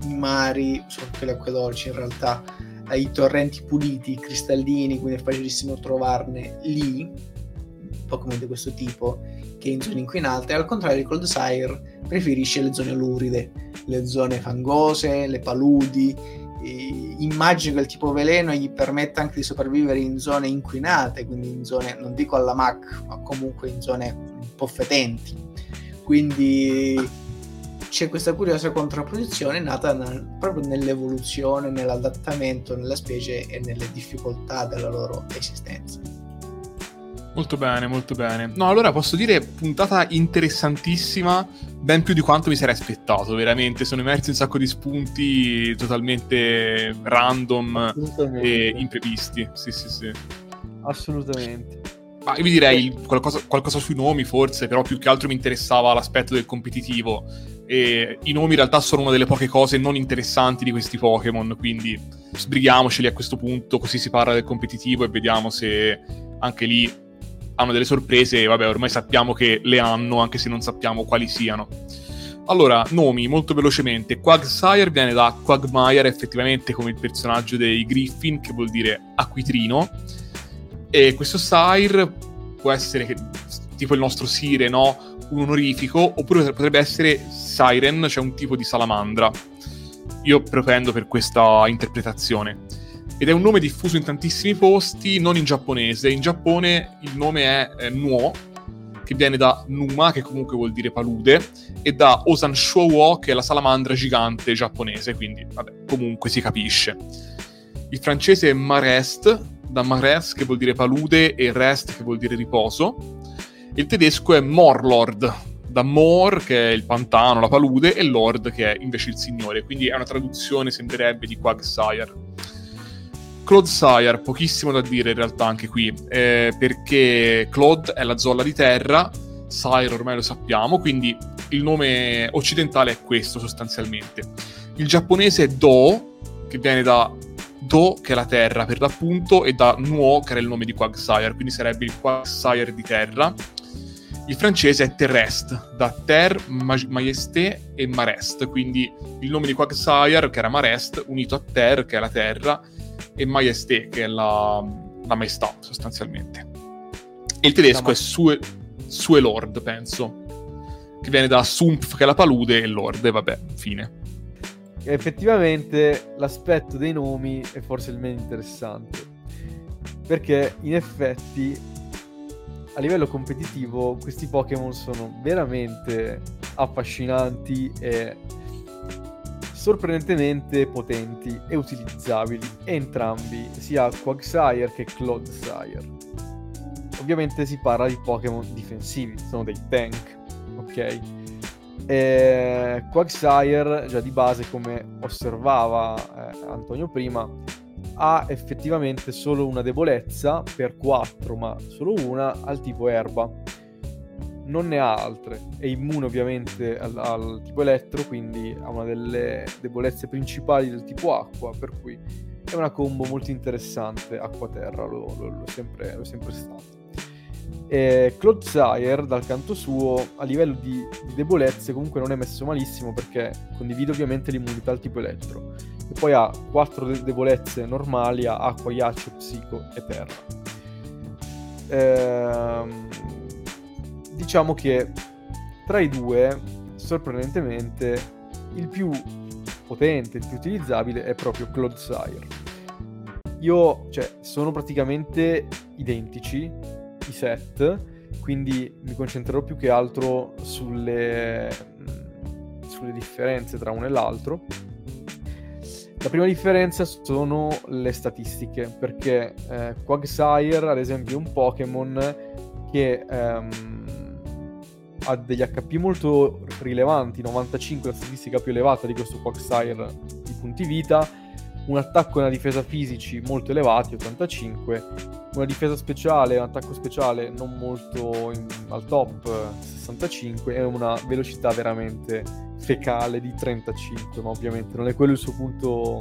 i mari, soprattutto le acque dolci in realtà, eh, i torrenti puliti, cristallini, quindi è facilissimo trovarne lì, Pokémon di questo tipo, che in zone inquinate, al contrario di Cold preferisce le zone luride, le zone fangose, le paludi, immagino che il tipo veleno gli permetta anche di sopravvivere in zone inquinate, quindi in zone, non dico alla MAC, ma comunque in zone un po' fetenti. Quindi c'è questa curiosa contrapposizione nata nel, proprio nell'evoluzione, nell'adattamento nella specie e nelle difficoltà della loro esistenza. Molto bene, molto bene. No, allora posso dire puntata interessantissima, ben più di quanto mi sarei aspettato, veramente. Sono emersi un sacco di spunti totalmente random e imprevisti. Sì, sì, sì. Assolutamente. Ma io vi direi qualcosa, qualcosa, sui nomi, forse, però più che altro mi interessava l'aspetto del competitivo. E I nomi in realtà sono una delle poche cose non interessanti di questi Pokémon, quindi sbrighiamoceli a questo punto, così si parla del competitivo e vediamo se anche lì hanno delle sorprese. E vabbè, ormai sappiamo che le hanno, anche se non sappiamo quali siano. Allora, nomi molto velocemente. Quagsire viene da Quagmire, effettivamente come il personaggio dei Griffin, che vuol dire acquitrino. E questo Sire può essere tipo il nostro Sire, no? un onorifico, oppure potrebbe essere Siren, cioè un tipo di salamandra. Io propendo per questa interpretazione. Ed è un nome diffuso in tantissimi posti, non in giapponese. In Giappone il nome è eh, Nuo, che viene da Numa, che comunque vuol dire palude, e da Osan Shouwo, che è la salamandra gigante giapponese, quindi vabbè, comunque si capisce. Il francese è Marest, da Mares, che vuol dire palude, e Rest, che vuol dire riposo. Il tedesco è Morlord, da Mor, che è il pantano, la palude, e Lord, che è invece il signore. Quindi è una traduzione, sembrerebbe, di Quagsire. Claude Sire, pochissimo da dire in realtà anche qui, eh, perché Claude è la zolla di terra, Sire ormai lo sappiamo, quindi il nome occidentale è questo sostanzialmente. Il giapponese è Do, che viene da Do, che è la terra per l'appunto, e da Nuo, che era il nome di Quagsire, quindi sarebbe il Quagsire di terra. Il francese è Terrestre, da Terre, Majesté e Marest, quindi il nome di Quagsire, che era Marest, unito a Terre, che è la terra, e Majesté, che è la, la maestà, sostanzialmente. E il tedesco ma... è Sue, Sue Lord, penso che viene da Sumpf, che è la palude, e Lord, e vabbè, fine. Effettivamente l'aspetto dei nomi è forse il meno interessante, perché in effetti a livello competitivo questi Pokémon sono veramente affascinanti e sorprendentemente potenti e utilizzabili entrambi, sia Quagsire che Clodsire. Ovviamente si parla di Pokémon difensivi, sono dei tank, ok? E Quagsire, già di base, come osservava eh, Antonio prima, ha effettivamente solo una debolezza per 4, ma solo una al tipo erba. Non ne ha altre. È immune ovviamente al, al tipo elettro, quindi ha una delle debolezze principali del tipo acqua, per cui è una combo molto interessante acqua-terra, lo, lo, lo, sempre, lo sempre stato. E Clodsire, dal canto suo, a livello di, di, debolezze, comunque non è messo malissimo perché condivide ovviamente l'immunità al tipo elettro. E poi ha quattro de- debolezze normali acqua, ghiaccio, psico e terra. Ehm, diciamo che tra i due, sorprendentemente, il più potente, il più utilizzabile è proprio Clodsire. Io, cioè, sono praticamente identici, i set, quindi mi concentrerò più che altro sulle, sulle differenze tra uno e l'altro. La prima differenza sono le statistiche, perché eh, Quagsire, ad esempio, è un Pokémon che ehm, ha degli HP molto rilevanti, 95 la statistica più elevata di questo Quagsire di punti vita, un attacco e una difesa fisici molto elevati, 85, una difesa speciale, un attacco speciale non molto in, al top, 65, e una velocità veramente fecale di 35, ma ovviamente non è quello il suo punto,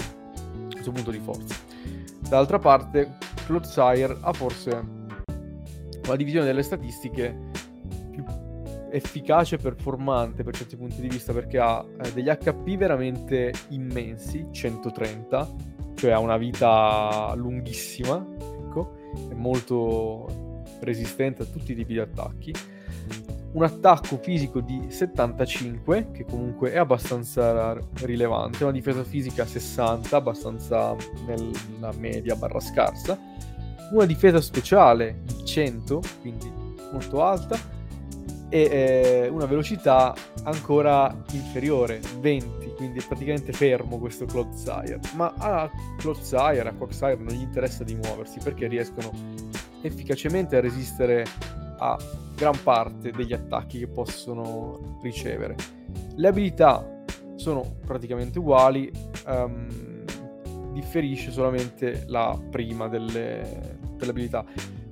il suo punto di forza. Dall'altra parte, Clodsire ha forse una divisione delle statistiche efficace e performante per certi punti di vista perché ha eh, degli HP veramente immensi, 130, cioè ha una vita lunghissima, ecco, è molto resistente a tutti i tipi di attacchi. Un attacco fisico di 75, che comunque è abbastanza rilevante, una difesa fisica 60, abbastanza nella media barra scarsa, una difesa speciale di 100, quindi molto alta, e eh, una velocità ancora inferiore, 20, quindi è praticamente fermo questo Clodsire. Ma a Clodsire, a Quagsire non gli interessa di muoversi perché riescono efficacemente a resistere a gran parte degli attacchi che possono ricevere. Le abilità sono praticamente uguali, um, differisce solamente la prima delle, delle abilità.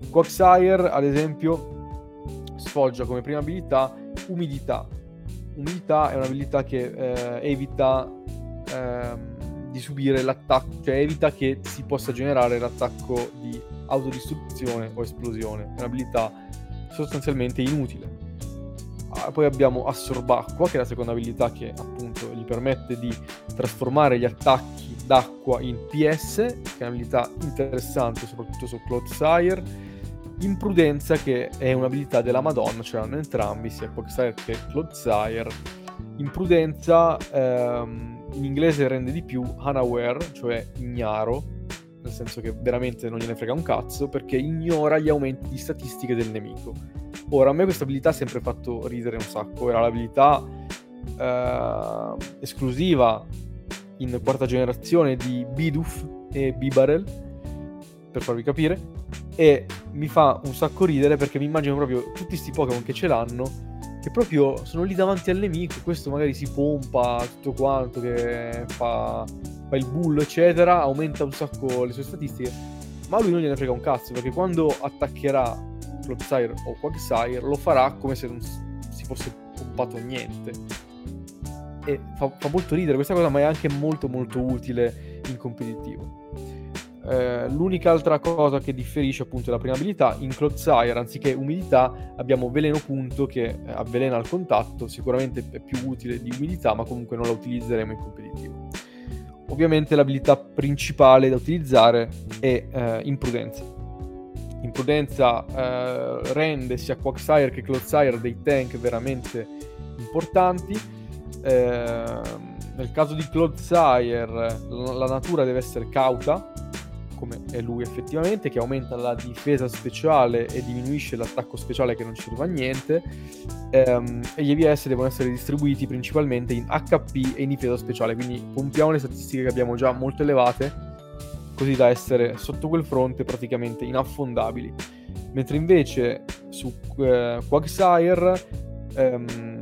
Quagsire, ad esempio, sfoggia come prima abilità umidità. Umidità è un'abilità che eh, evita eh, di subire l'attacco, cioè evita che si possa generare l'attacco di autodistruzione o esplosione. È un'abilità sostanzialmente inutile. Ah, poi abbiamo Assorbacqua, che è la seconda abilità che appunto gli permette di trasformare gli attacchi d'acqua in PS, che è un'abilità interessante soprattutto su Clodsire Imprudenza che è un'abilità della Madonna, ce l'hanno entrambi, sia Quagsire che Clodsire. Imprudenza ehm, in inglese rende di più unaware, cioè ignaro, nel senso che veramente non gliene frega un cazzo, perché ignora gli aumenti di statistiche del nemico. Ora, a me questa abilità ha sempre fatto ridere un sacco, era l'abilità eh, esclusiva in quarta generazione di Bidoof e Bibarel, per farvi capire, e mi fa un sacco ridere perché mi immagino proprio tutti questi Pokémon che ce l'hanno che proprio sono lì davanti al nemico, questo magari si pompa tutto quanto, che fa, fa il bullo, eccetera, aumenta un sacco le sue statistiche, ma lui non gliene frega un cazzo, perché quando attaccherà Clodsire o Quagsire lo farà come se non si fosse droppato niente. E fa, fa molto ridere questa cosa, ma è anche molto molto utile in competitivo. Eh, l'unica altra cosa che differisce appunto è la prima abilità. In Clodsire, anziché umidità, abbiamo veleno punto che eh, avvelena al contatto. Sicuramente è più utile di umidità, ma comunque non la utilizzeremo in competitivo. Ovviamente l'abilità principale da utilizzare è eh, imprudenza. Imprudenza eh, rende sia Quagsire che Clodsire dei tank veramente importanti. Eh, nel caso di Clodsire la natura deve essere cauta, come è lui effettivamente, che aumenta la difesa speciale e diminuisce l'attacco speciale che non ci serve a niente. Ehm, e gli EVS devono essere distribuiti principalmente in HP e in difesa speciale, quindi pompiamo le statistiche che abbiamo già molto elevate, così da essere sotto quel fronte praticamente inaffondabili. Mentre invece su eh, Quagsire ehm,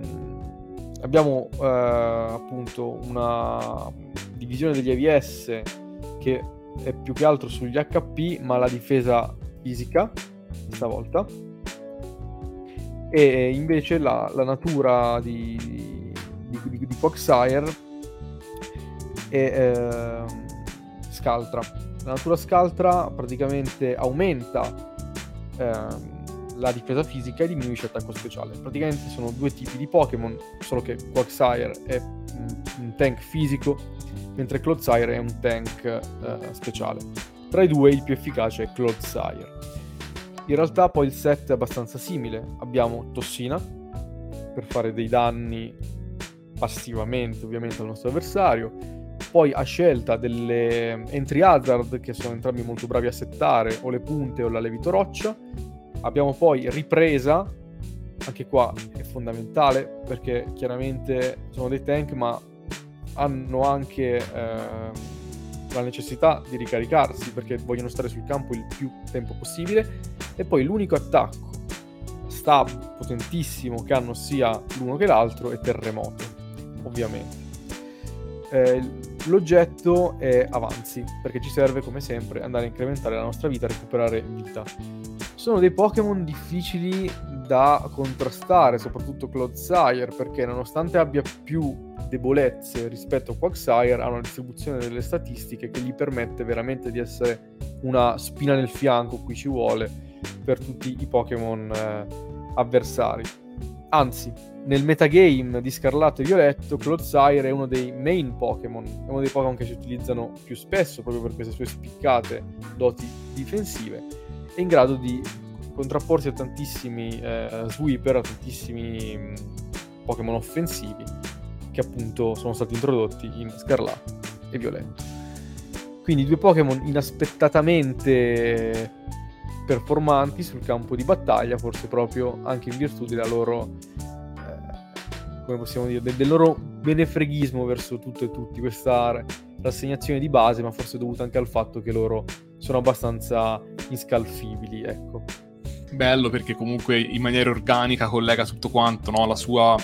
abbiamo eh, appunto una divisione degli EVS che è più che altro sugli HP, ma la difesa fisica stavolta. E invece la, la natura di, di, di, di Foxire è eh, Scaltra. La natura Scaltra praticamente aumenta eh, la difesa fisica e diminuisce l'attacco speciale. Praticamente sono due tipi di Pokémon, solo che Quagsire è un tank fisico mentre Clodsire è un tank eh, speciale. Tra i due il più efficace è Clodsire. In realtà poi il set è abbastanza simile. Abbiamo Tossina per fare dei danni passivamente ovviamente al nostro avversario. Poi a scelta delle entry hazard che sono entrambi molto bravi a settare o le punte o la levito roccia. Abbiamo poi ripresa, anche qua è fondamentale perché chiaramente sono dei tank ma hanno anche eh, la necessità di ricaricarsi perché vogliono stare sul campo il più tempo possibile. E poi l'unico attacco stab potentissimo che hanno sia l'uno che l'altro è terremoto ovviamente. Eh, l'oggetto è avanzi perché ci serve come sempre andare a incrementare la nostra vita recuperare vita. Sono dei Pokémon difficili da contrastare, soprattutto Clodsire, perché nonostante abbia più debolezze rispetto a Quagsire, ha una distribuzione delle statistiche che gli permette veramente di essere una spina nel fianco, qui ci vuole, per tutti i Pokémon eh, avversari. Anzi, nel metagame di Scarlatto e Violetto, Clodsire è uno dei main Pokémon, è uno dei Pokémon che si utilizzano più spesso proprio per queste sue spiccate doti difensive è in grado di contrapporsi a tantissimi eh, sweeper, a tantissimi mm, Pokémon offensivi che appunto sono stati introdotti in Scarlatto e Violetto. Quindi due Pokémon inaspettatamente performanti sul campo di battaglia, forse proprio anche in virtù della loro, eh, come possiamo dire, del, del loro benefreghismo verso tutto e tutti, questa rassegnazione di base, ma forse dovuta anche al fatto che loro sono abbastanza inscalfibili, ecco. Bello perché comunque in maniera organica collega tutto quanto, no? La sua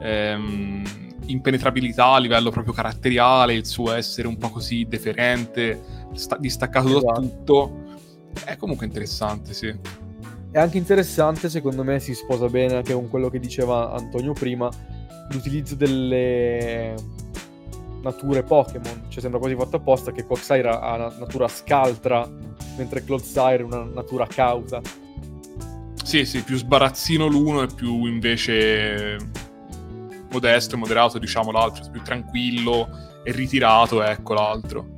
ehm, impenetrabilità a livello proprio caratteriale, il suo essere un po' così deferente, sta- distaccato esatto. da tutto. È comunque interessante, sì. È anche interessante, secondo me, si sposa bene anche con quello che diceva Antonio prima, l'utilizzo delle nature Pokémon. Cioè, sembra quasi fatto apposta che Quagsire ha una natura scaltra, mentre Clodsire una natura cauta. Sì, sì, più sbarazzino l'uno e più invece modesto e moderato, diciamo, l'altro, più tranquillo e ritirato, ecco l'altro.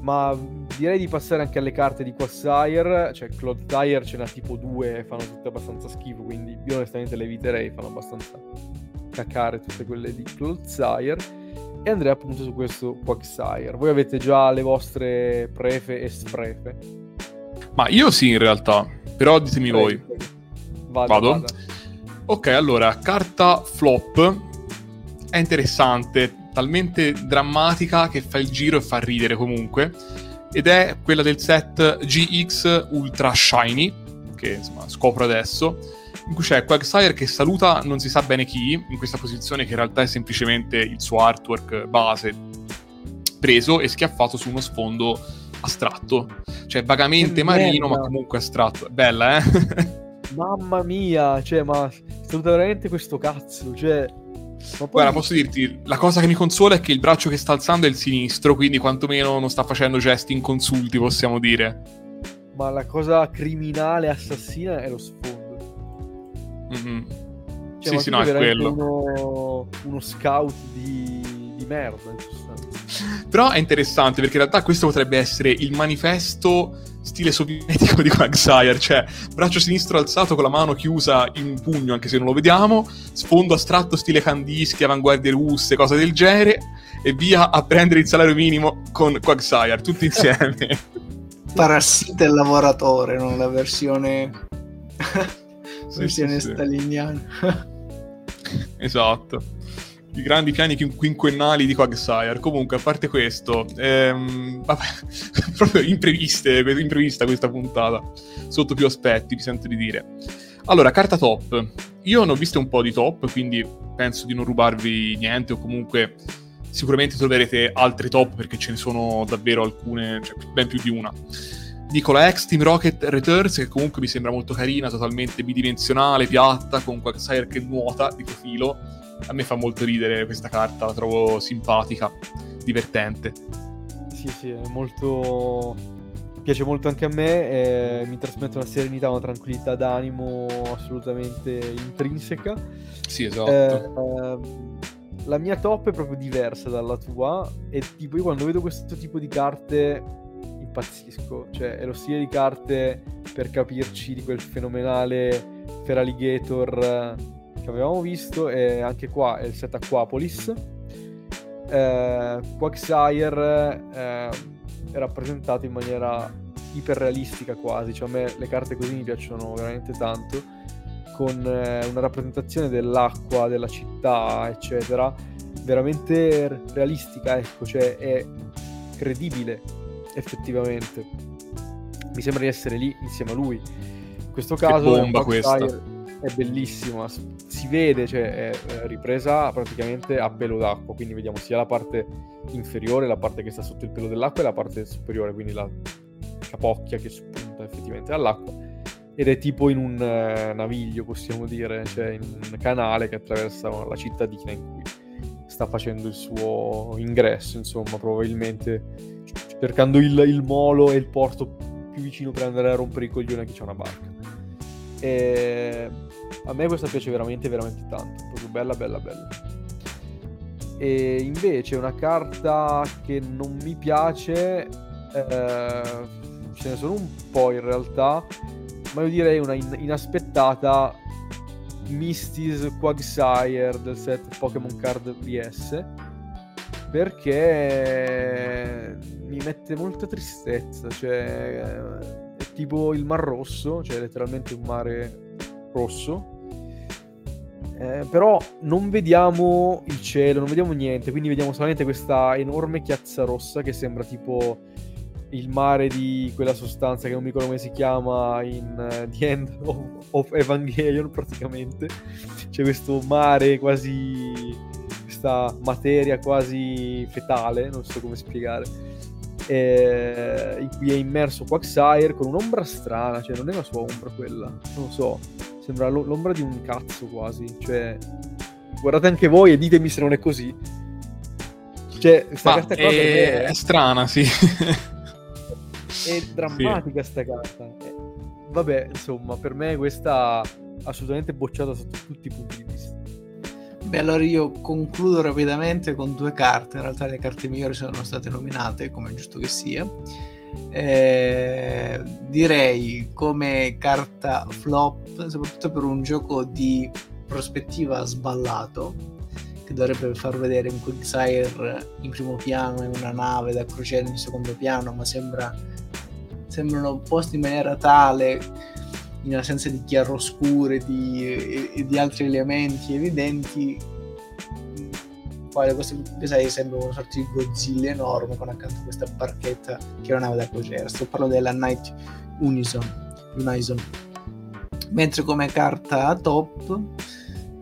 Ma direi di passare anche alle carte di Quagsire, cioè Clodsire ce n'ha tipo due fanno tutte abbastanza schifo, quindi io onestamente le eviterei, fanno abbastanza cacare tutte quelle di Clodsire e andrei appunto su questo Quagsire. Voi avete già le vostre prefe e sprefe? Ma io sì in realtà, però ditemi Prego. voi. Vado, Vado? Vada. Ok, allora, carta flop è interessante, talmente drammatica che fa il giro e fa ridere comunque, ed è quella del set GX Ultra Shiny, che insomma scopro adesso, in cui c'è Quagsire che saluta non si sa bene chi, in questa posizione che in realtà è semplicemente il suo artwork base preso e schiaffato su uno sfondo astratto. Cioè vagamente marino, ma comunque astratto. Bella, eh? Mamma mia, cioè, ma saluta veramente questo cazzo, cioè... Ma poi... Guarda, posso dirti, la cosa che mi consola è che il braccio che sta alzando è il sinistro, quindi quantomeno non sta facendo gesti inconsulti, possiamo dire. Ma la cosa criminale assassina è lo sfondo. Mhm. Cioè, Sì, sì, no, è quello. Uno, uno scout di, di merda, in sostanza. Però è interessante perché in realtà questo potrebbe essere il manifesto stile sovietico di Quagsire, cioè braccio sinistro alzato con la mano chiusa in un pugno, anche se non lo vediamo, sfondo astratto stile Kandinsky, avanguardie russe, cose del genere, e via a prendere il salario minimo con Quagsire, tutti insieme. Parassita il lavoratore, non la versione, versione sì, sì. staliniana. Esatto. I grandi piani quin- quinquennali di Quagsire. Comunque, a parte questo, ehm, vabbè, proprio impreviste, imprevista questa puntata. Sotto più aspetti, mi sento di dire. Allora, carta top. Io ne ho viste un po' di top, quindi penso di non rubarvi niente, o comunque sicuramente troverete altri top perché ce ne sono davvero alcune, cioè ben più di una. Dico la X Team Rocket Returns, che comunque mi sembra molto carina, totalmente bidimensionale, piatta, con Quagsire che nuota di profilo. A me fa molto ridere questa carta, la trovo simpatica, divertente. Sì, sì, è molto... piace molto anche a me, e mi trasmette una serenità, una tranquillità d'animo assolutamente intrinseca. Sì, esatto. Eh, la mia top è proprio diversa dalla tua e tipo io quando vedo questo tipo di carte impazzisco, cioè è lo stile di carte per capirci di quel fenomenale Feraligator eh, che avevamo visto e anche qua è il set Aquapolis. Eh, Quagsire eh, è rappresentato in maniera iperrealistica quasi, cioè a me le carte così mi piacciono veramente tanto con eh, una rappresentazione dell'acqua, della città, eccetera, veramente realistica, ecco, cioè è credibile effettivamente. Mi sembra di essere lì insieme a lui. In questo caso bomba Quagsire è bellissima, si vede, cioè è ripresa praticamente a pelo d'acqua, quindi vediamo sia la parte inferiore, la parte che sta sotto il pelo dell'acqua e la parte superiore, quindi la capocchia che spunta effettivamente dall'acqua ed è tipo in un eh, naviglio, possiamo dire, cioè in un canale che attraversa la cittadina in cui sta facendo il suo ingresso, insomma, probabilmente cercando il, il molo e il porto più vicino per andare a rompere i coglioni a chi c'ha una barca. E a me questa piace veramente, veramente tanto, proprio bella, bella, bella. E invece una carta che non mi piace, eh, ce ne sono un po' in realtà, ma io direi una in- inaspettata Misty's Quagsire del set Pokémon Card VS perché mi mette molta tristezza, cioè è tipo il Mar Rosso, cioè letteralmente un mare rosso. Eh, però non vediamo il cielo, non vediamo niente, quindi vediamo solamente questa enorme chiazza rossa che sembra tipo il mare di quella sostanza che non mi ricordo come si chiama in eh, The End of, of Evangelion praticamente c'è questo mare quasi questa materia quasi fetale non so come spiegare eh, in cui è immerso Quagsire con un'ombra strana cioè non è la sua ombra quella non lo so sembra l'o- l'ombra di un cazzo quasi cioè guardate anche voi e ditemi se non è così cioè questa Ma carta per me è, è- è strana, sì. è drammatica sta carta. Eh, vabbè, insomma, per me questa assolutamente bocciata sotto tutti i punti di vista. Beh, allora io concludo rapidamente con due carte. In realtà le carte migliori sono state nominate, come è giusto che sia. Eh, direi come carta flop, soprattutto per un gioco di prospettiva sballato, che dovrebbe far vedere un Quicksire in primo piano e una nave da crociera in secondo piano, ma sembra sembrano posti in maniera tale in assenza di chiaroscure di, e, e di altri elementi evidenti quale questo sai, sembra una sorta di Godzilla enorme con accanto questa barchetta che è una nave da crociera. Sto parlando della Night Unison Unison. Mentre come carta top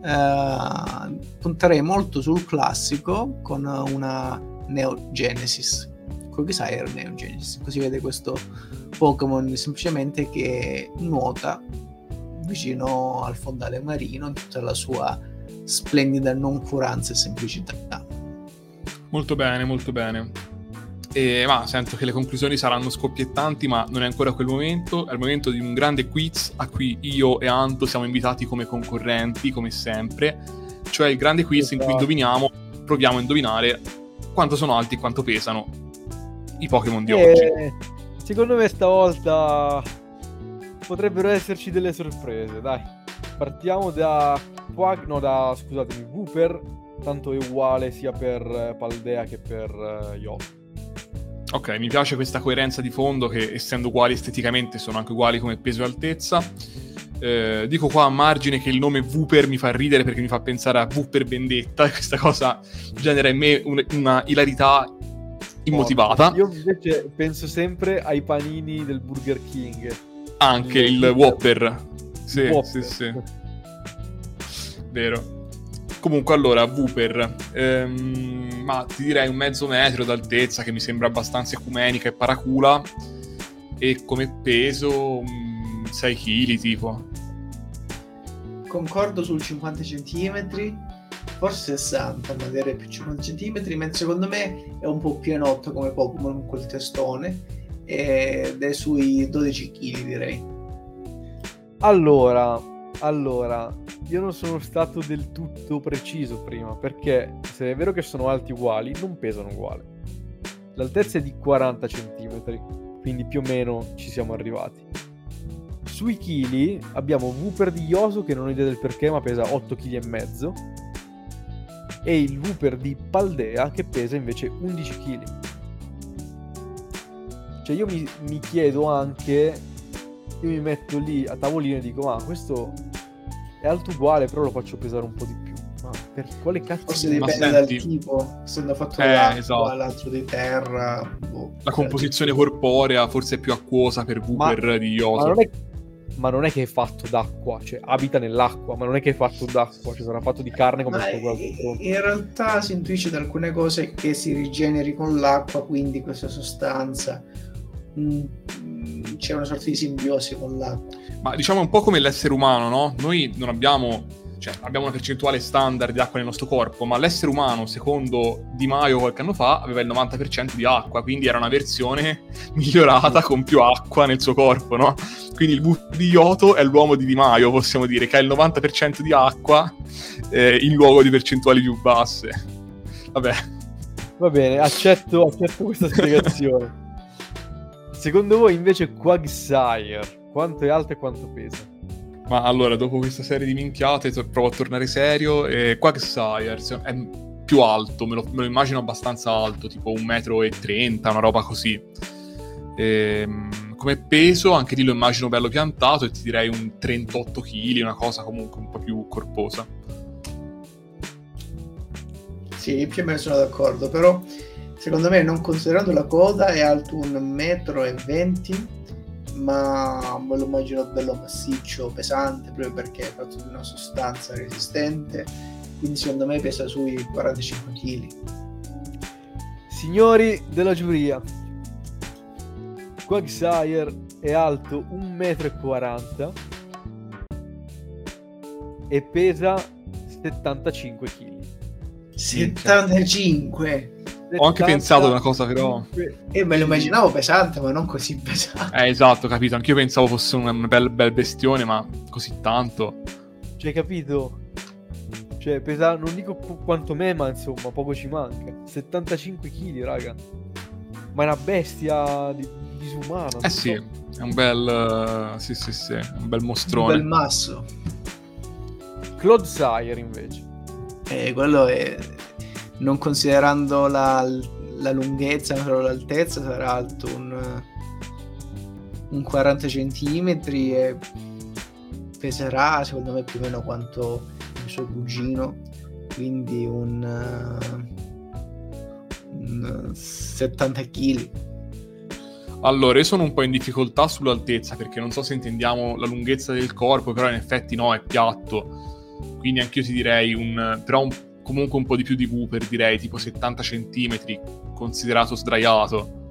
eh, punterei molto sul classico con una Neo Genesis Quagsire Neo Genesis così vede questo Pokémon semplicemente che nuota vicino al fondale marino in tutta la sua splendida noncuranza e semplicità. Molto bene, molto bene. E, ma sento che le conclusioni saranno scoppiettanti, ma non è ancora quel momento. È il momento di un grande quiz a cui io e Anto siamo invitati come concorrenti, come sempre. Cioè il grande quiz in cui Esatto. indoviniamo, proviamo a indovinare quanto sono alti e quanto pesano i Pokémon di Eh, oggi. secondo me stavolta potrebbero esserci delle sorprese, dai. Partiamo da Quag, no, da scusatemi, Wooper, tanto è uguale sia per eh, Paldea che per eh, Yoto. Ok, mi piace questa coerenza di fondo che essendo uguali esteticamente sono anche uguali come peso e altezza. Eh, dico qua a margine che il nome Wooper mi fa ridere perché mi fa pensare a Wooper Vendetta e questa cosa genera in me un- una ilarità immotivata. Io invece penso sempre ai panini del Burger King. Anche il il- Whopper. Sì, Whopper. sì, sì, vero. Comunque, allora, Wooper, ehm, ma ti direi un mezzo metro d'altezza che mi sembra abbastanza ecumenica e paracula. E come peso, mm, 6 kg tipo. Concordo sul 50 cm, forse 60, ma direi più 50 cm, mentre secondo me è un po' pienotto come Pokémon con quel testone ed è sui 12 kg direi. Allora, allora, io non sono stato del tutto preciso prima, perché se è vero che sono alti uguali, non pesano uguale. L'altezza è di 40 cm, quindi più o meno ci siamo arrivati. Sui chili abbiamo Wooper di Yoso che non ho idea del perché, ma pesa 8 kg e il Wooper di Paldea che pesa invece 11 kg. Cioè io mi, mi chiedo anche, io mi metto lì a tavolino e dico, ma questo è alto uguale, però lo faccio pesare un po' di più. Ma per quale cazzo Forse di- Ma dipende senti- dal tipo, essendo fatto Eh, d'acqua, esatto. l'altro di terra. boh. La composizione corporea forse è più acquosa per Wooper di Ma Yoto. non, è, ma non è che è fatto d'acqua, cioè abita nell'acqua, ma non è che è fatto d'acqua, cioè sarà fatto di carne come Ma il tuo in realtà si intuisce da alcune cose che si rigeneri con l'acqua, quindi questa sostanza mm, mm, c'è una sorta di simbiosi con l'acqua. Ma diciamo un po' come l'essere umano, no? Noi non abbiamo, cioè abbiamo una percentuale standard di acqua nel nostro corpo, ma l'essere umano, secondo Di Maio qualche anno fa, aveva il 90% di acqua, quindi era una versione migliorata con più acqua nel suo corpo, no? Quindi il buco di Yoto è l'uomo di Di Maio, possiamo dire, che ha il 90% di acqua eh, in luogo di percentuali più basse. Vabbè, Va bene, accetto, accetto questa spiegazione. Secondo voi invece Quagsire, quanto è alto e quanto pesa? Ma allora, dopo questa serie di minchiate, to- provo a tornare serio. E Quagsire se- è più alto, me lo, me lo immagino abbastanza alto, tipo 1,30 m, una roba così. Ehm, come peso, anche lì lo immagino bello piantato e ti direi un 38 kg, una cosa comunque un po' più corposa. Sì, più o meno sono d'accordo, però secondo me non considerando la coda è alto un metro e venti, ma me lo immagino bello massiccio, pesante, proprio perché è fatto di una sostanza resistente, quindi secondo me pesa sui 45 kg. Signori della giuria, Quagsire è alto 1,40 m e pesa 75 kg. 75! Ho anche pensato a una cosa, però. E me lo immaginavo pesante, ma non così pesante. Eh, esatto, capito. Anch'io pensavo fosse un, un bel, bel bestione, ma così tanto. Cioè, capito? Cioè, pesa, non dico qu- quanto me, ma insomma, poco ci manca. 75 kg, raga. Ma è una bestia di- disumana. Eh sì, so. è un bel. eh, sì, sì, sì, un bel Un mostrone. bel masso. Clodsire, invece. E quello è, non considerando la, la lunghezza, solo l'altezza, sarà alto un, un 40 cm e peserà secondo me più o meno quanto il suo cugino, quindi un, un 70 kg. Allora, io sono un po' in difficoltà sull'altezza perché non so se intendiamo la lunghezza del corpo, però in effetti no, è piatto. Quindi anch'io ti direi un. però un- comunque un po' di più di Wooper, direi tipo 70 cm, considerato sdraiato.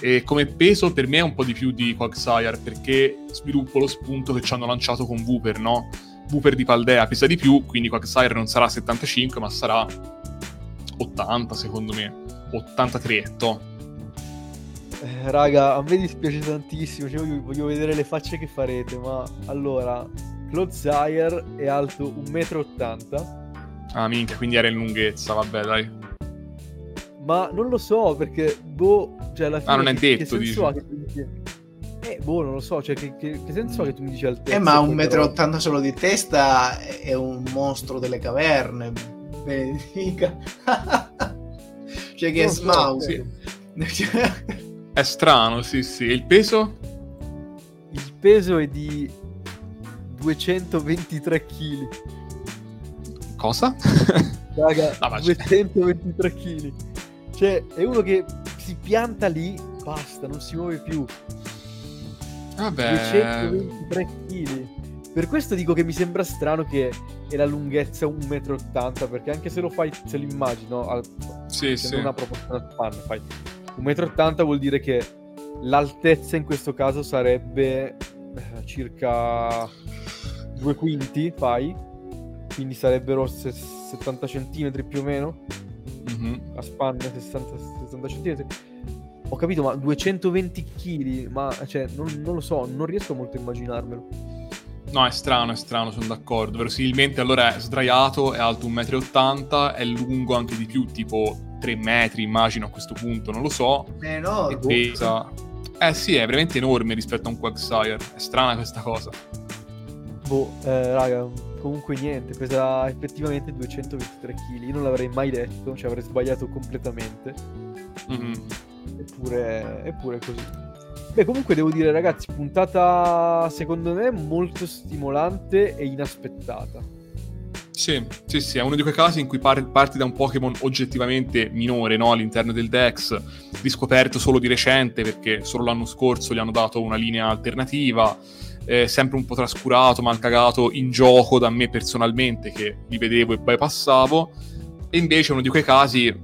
E come peso per me è un po' di più di Quagsire perché sviluppo lo spunto che ci hanno lanciato con Wooper, no? Wooper di Paldea pesa di più, quindi Quagsire non sarà 75 ma sarà 80 secondo me, 83 to. Eh, raga, a me dispiace tantissimo, cioè, voglio, voglio vedere le facce che farete, ma allora, Clodzire è alto 1,80 m. Ah minchia, quindi era in lunghezza, vabbè dai. Ma non lo so, perché, boh, cioè alla fine... Ah, non è detto, dici. Eh, boh, non lo so, cioè che, che- che senso ha che tu mi dici altezza? Eh, ma poi però- 1,80 m solo di testa è un mostro delle caverne. Benedica. cioè che è Non so, sì. È strano, sì sì. E il peso? Il peso è di 223 kg. Cosa? Raga, No, ma c'è- 223 kg. Cioè, è uno che si pianta lì, basta, non si muove più. Vabbè... 223 kg. Per questo dico che mi sembra strano che è la lunghezza 1,80 m, perché anche se lo fai, se lo immagino, al, Sì, se sì. non ha proporzione span, fai 1,80 m vuol dire che l'altezza in questo caso sarebbe eh, circa due quinti, fai, quindi sarebbero se- 70 cm più o meno, Mhm. a span 60, 60 cm. Ho capito, ma 220 kg, ma cioè, non, non lo so, non riesco molto a immaginarmelo. No, è strano, è strano, sono d'accordo. Verosimilmente allora è sdraiato, è alto 1,80 m, è lungo anche di più, tipo 3 metri, immagino a questo punto, non lo so. Eh no, E pesa... Eh sì, è veramente enorme rispetto a un Quagsire. È strana questa cosa. Boh, eh, raga, comunque niente, pesa effettivamente 223 kg. Io non l'avrei mai detto, cioè avrei sbagliato completamente. Mhm. Eppure, eppure è così. Beh, comunque devo dire, ragazzi, puntata secondo me molto stimolante e inaspettata. Sì, sì, sì, è uno di quei casi in cui par- parti da un Pokémon oggettivamente minore no? all'interno del Dex, riscoperto solo di recente perché solo l'anno scorso gli hanno dato una linea alternativa, eh, sempre un po' trascurato, mal cagato in gioco da me personalmente che li vedevo e bypassavo, e invece è uno di quei casi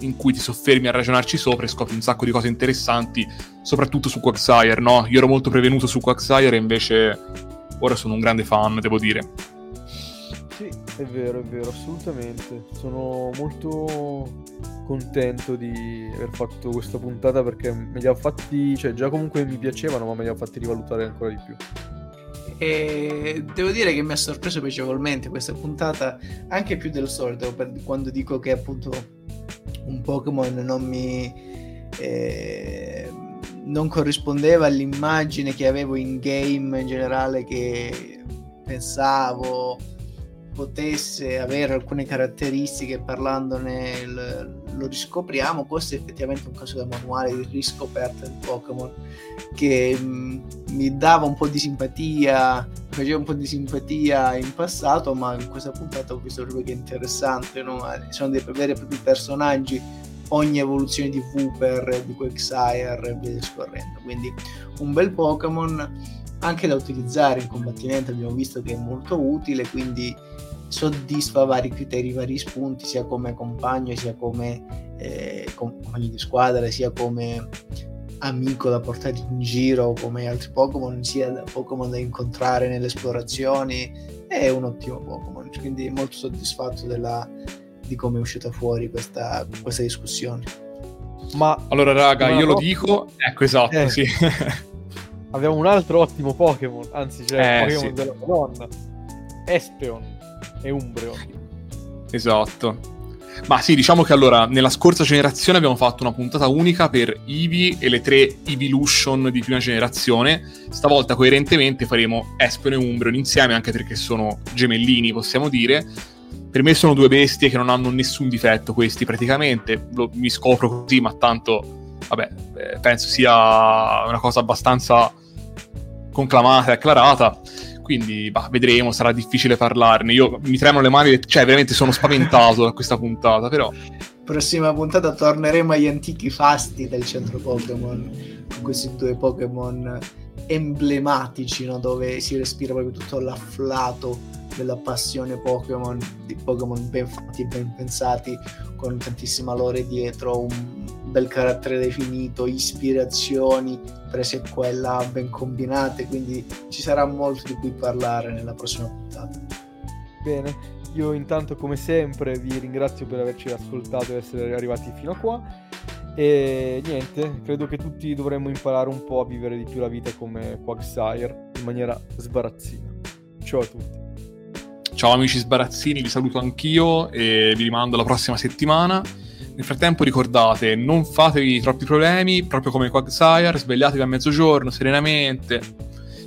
in cui ti soffermi a ragionarci sopra e scopri un sacco di cose interessanti, soprattutto su Quagsire, no? Io ero molto prevenuto su Quagsire e invece ora sono un grande fan, devo dire. Sì, è vero, è vero, assolutamente. Sono molto contento di aver fatto questa puntata perché me li ha fatti, cioè già comunque mi piacevano, ma me li ha fatti rivalutare ancora di più. E devo dire che mi ha sorpreso piacevolmente questa puntata, anche più del solito, quando dico che appunto un Pokémon non mi eh, non corrispondeva all'immagine che avevo in game in generale che pensavo potesse avere alcune caratteristiche parlandone l- lo riscopriamo questo è effettivamente un caso da manuale di riscoperta del Pokémon che mh, mi dava un po' di simpatia faceva un po' di simpatia in passato ma in questa puntata ho visto proprio che è interessante no? sono dei veri e propri personaggi ogni evoluzione di Wooper, di Quagsire e via discorrendo quindi un bel Pokémon anche da utilizzare in combattimento abbiamo visto che è molto utile quindi soddisfa vari criteri, vari spunti sia come compagno sia come eh, compagno di squadra sia come amico da portare in giro come altri Pokémon sia da Pokémon da incontrare nelle esplorazioni è un ottimo Pokémon quindi molto soddisfatto della, di come è uscita fuori questa, questa discussione Ma Allora, raga, Ma io lo dico. Ecco, esatto, Eh. sì. abbiamo un altro ottimo Pokémon, anzi c'è Eh, Pokémon sì. della Madonna. Espeon e Umbreon. esatto. Ma sì, diciamo che allora, nella scorsa generazione abbiamo fatto una puntata unica per Eevee e le tre Evolution di prima generazione. Stavolta, coerentemente, faremo Espeon e Umbreon insieme, anche perché sono gemellini, possiamo dire. Per me sono due bestie che non hanno nessun difetto, questi praticamente. Lo- mi scopro così, ma tanto, vabbè, eh, penso sia una cosa abbastanza conclamata e acclarata. Quindi, bah, vedremo, sarà difficile parlarne. Io mi tremano le mani, cioè, veramente sono spaventato da questa puntata, però. prossima puntata torneremo agli antichi fasti del centro Pokémon con questi due Pokémon emblematici no? dove si respira proprio tutto l'afflato della passione Pokémon di Pokémon ben fatti e ben pensati con tantissima lore dietro, un bel carattere definito, ispirazioni prese qua e là ben combinate, quindi ci sarà molto di cui parlare nella prossima puntata. Bene, io intanto come sempre vi ringrazio per averci ascoltato e essere arrivati fino a qua. E niente, credo che tutti dovremmo imparare un po' a vivere di più la vita come Quagsire in maniera sbarazzina. Ciao a tutti. Ciao amici sbarazzini, vi saluto anch'io e vi rimando alla prossima settimana. Nel frattempo ricordate, non fatevi troppi problemi, proprio come Quagsire, svegliatevi a mezzogiorno serenamente,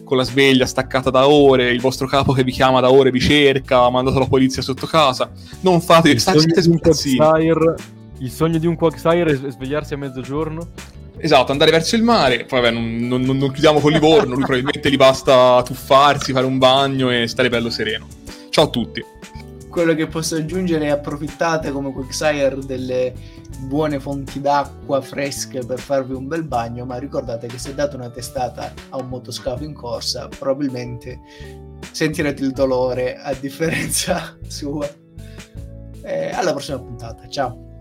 con la sveglia staccata da ore, il vostro capo che vi chiama da ore vi cerca, ha mandato la polizia sotto casa. Non fatevi, Il sogno, di un. Quagsire, il sogno di un Quagsire è svegliarsi a mezzogiorno. Esatto, andare verso il mare, poi vabbè, non, non- non chiudiamo con Livorno, lui probabilmente gli basta tuffarsi, fare un bagno e stare bello sereno. Ciao a tutti. Quello che posso aggiungere è approfittate come Quicksire delle buone fonti d'acqua fresche per farvi un bel bagno, ma ricordate che se date una testata a un motoscafo in corsa, probabilmente sentirete il dolore a differenza sua. Eh, alla prossima puntata, ciao!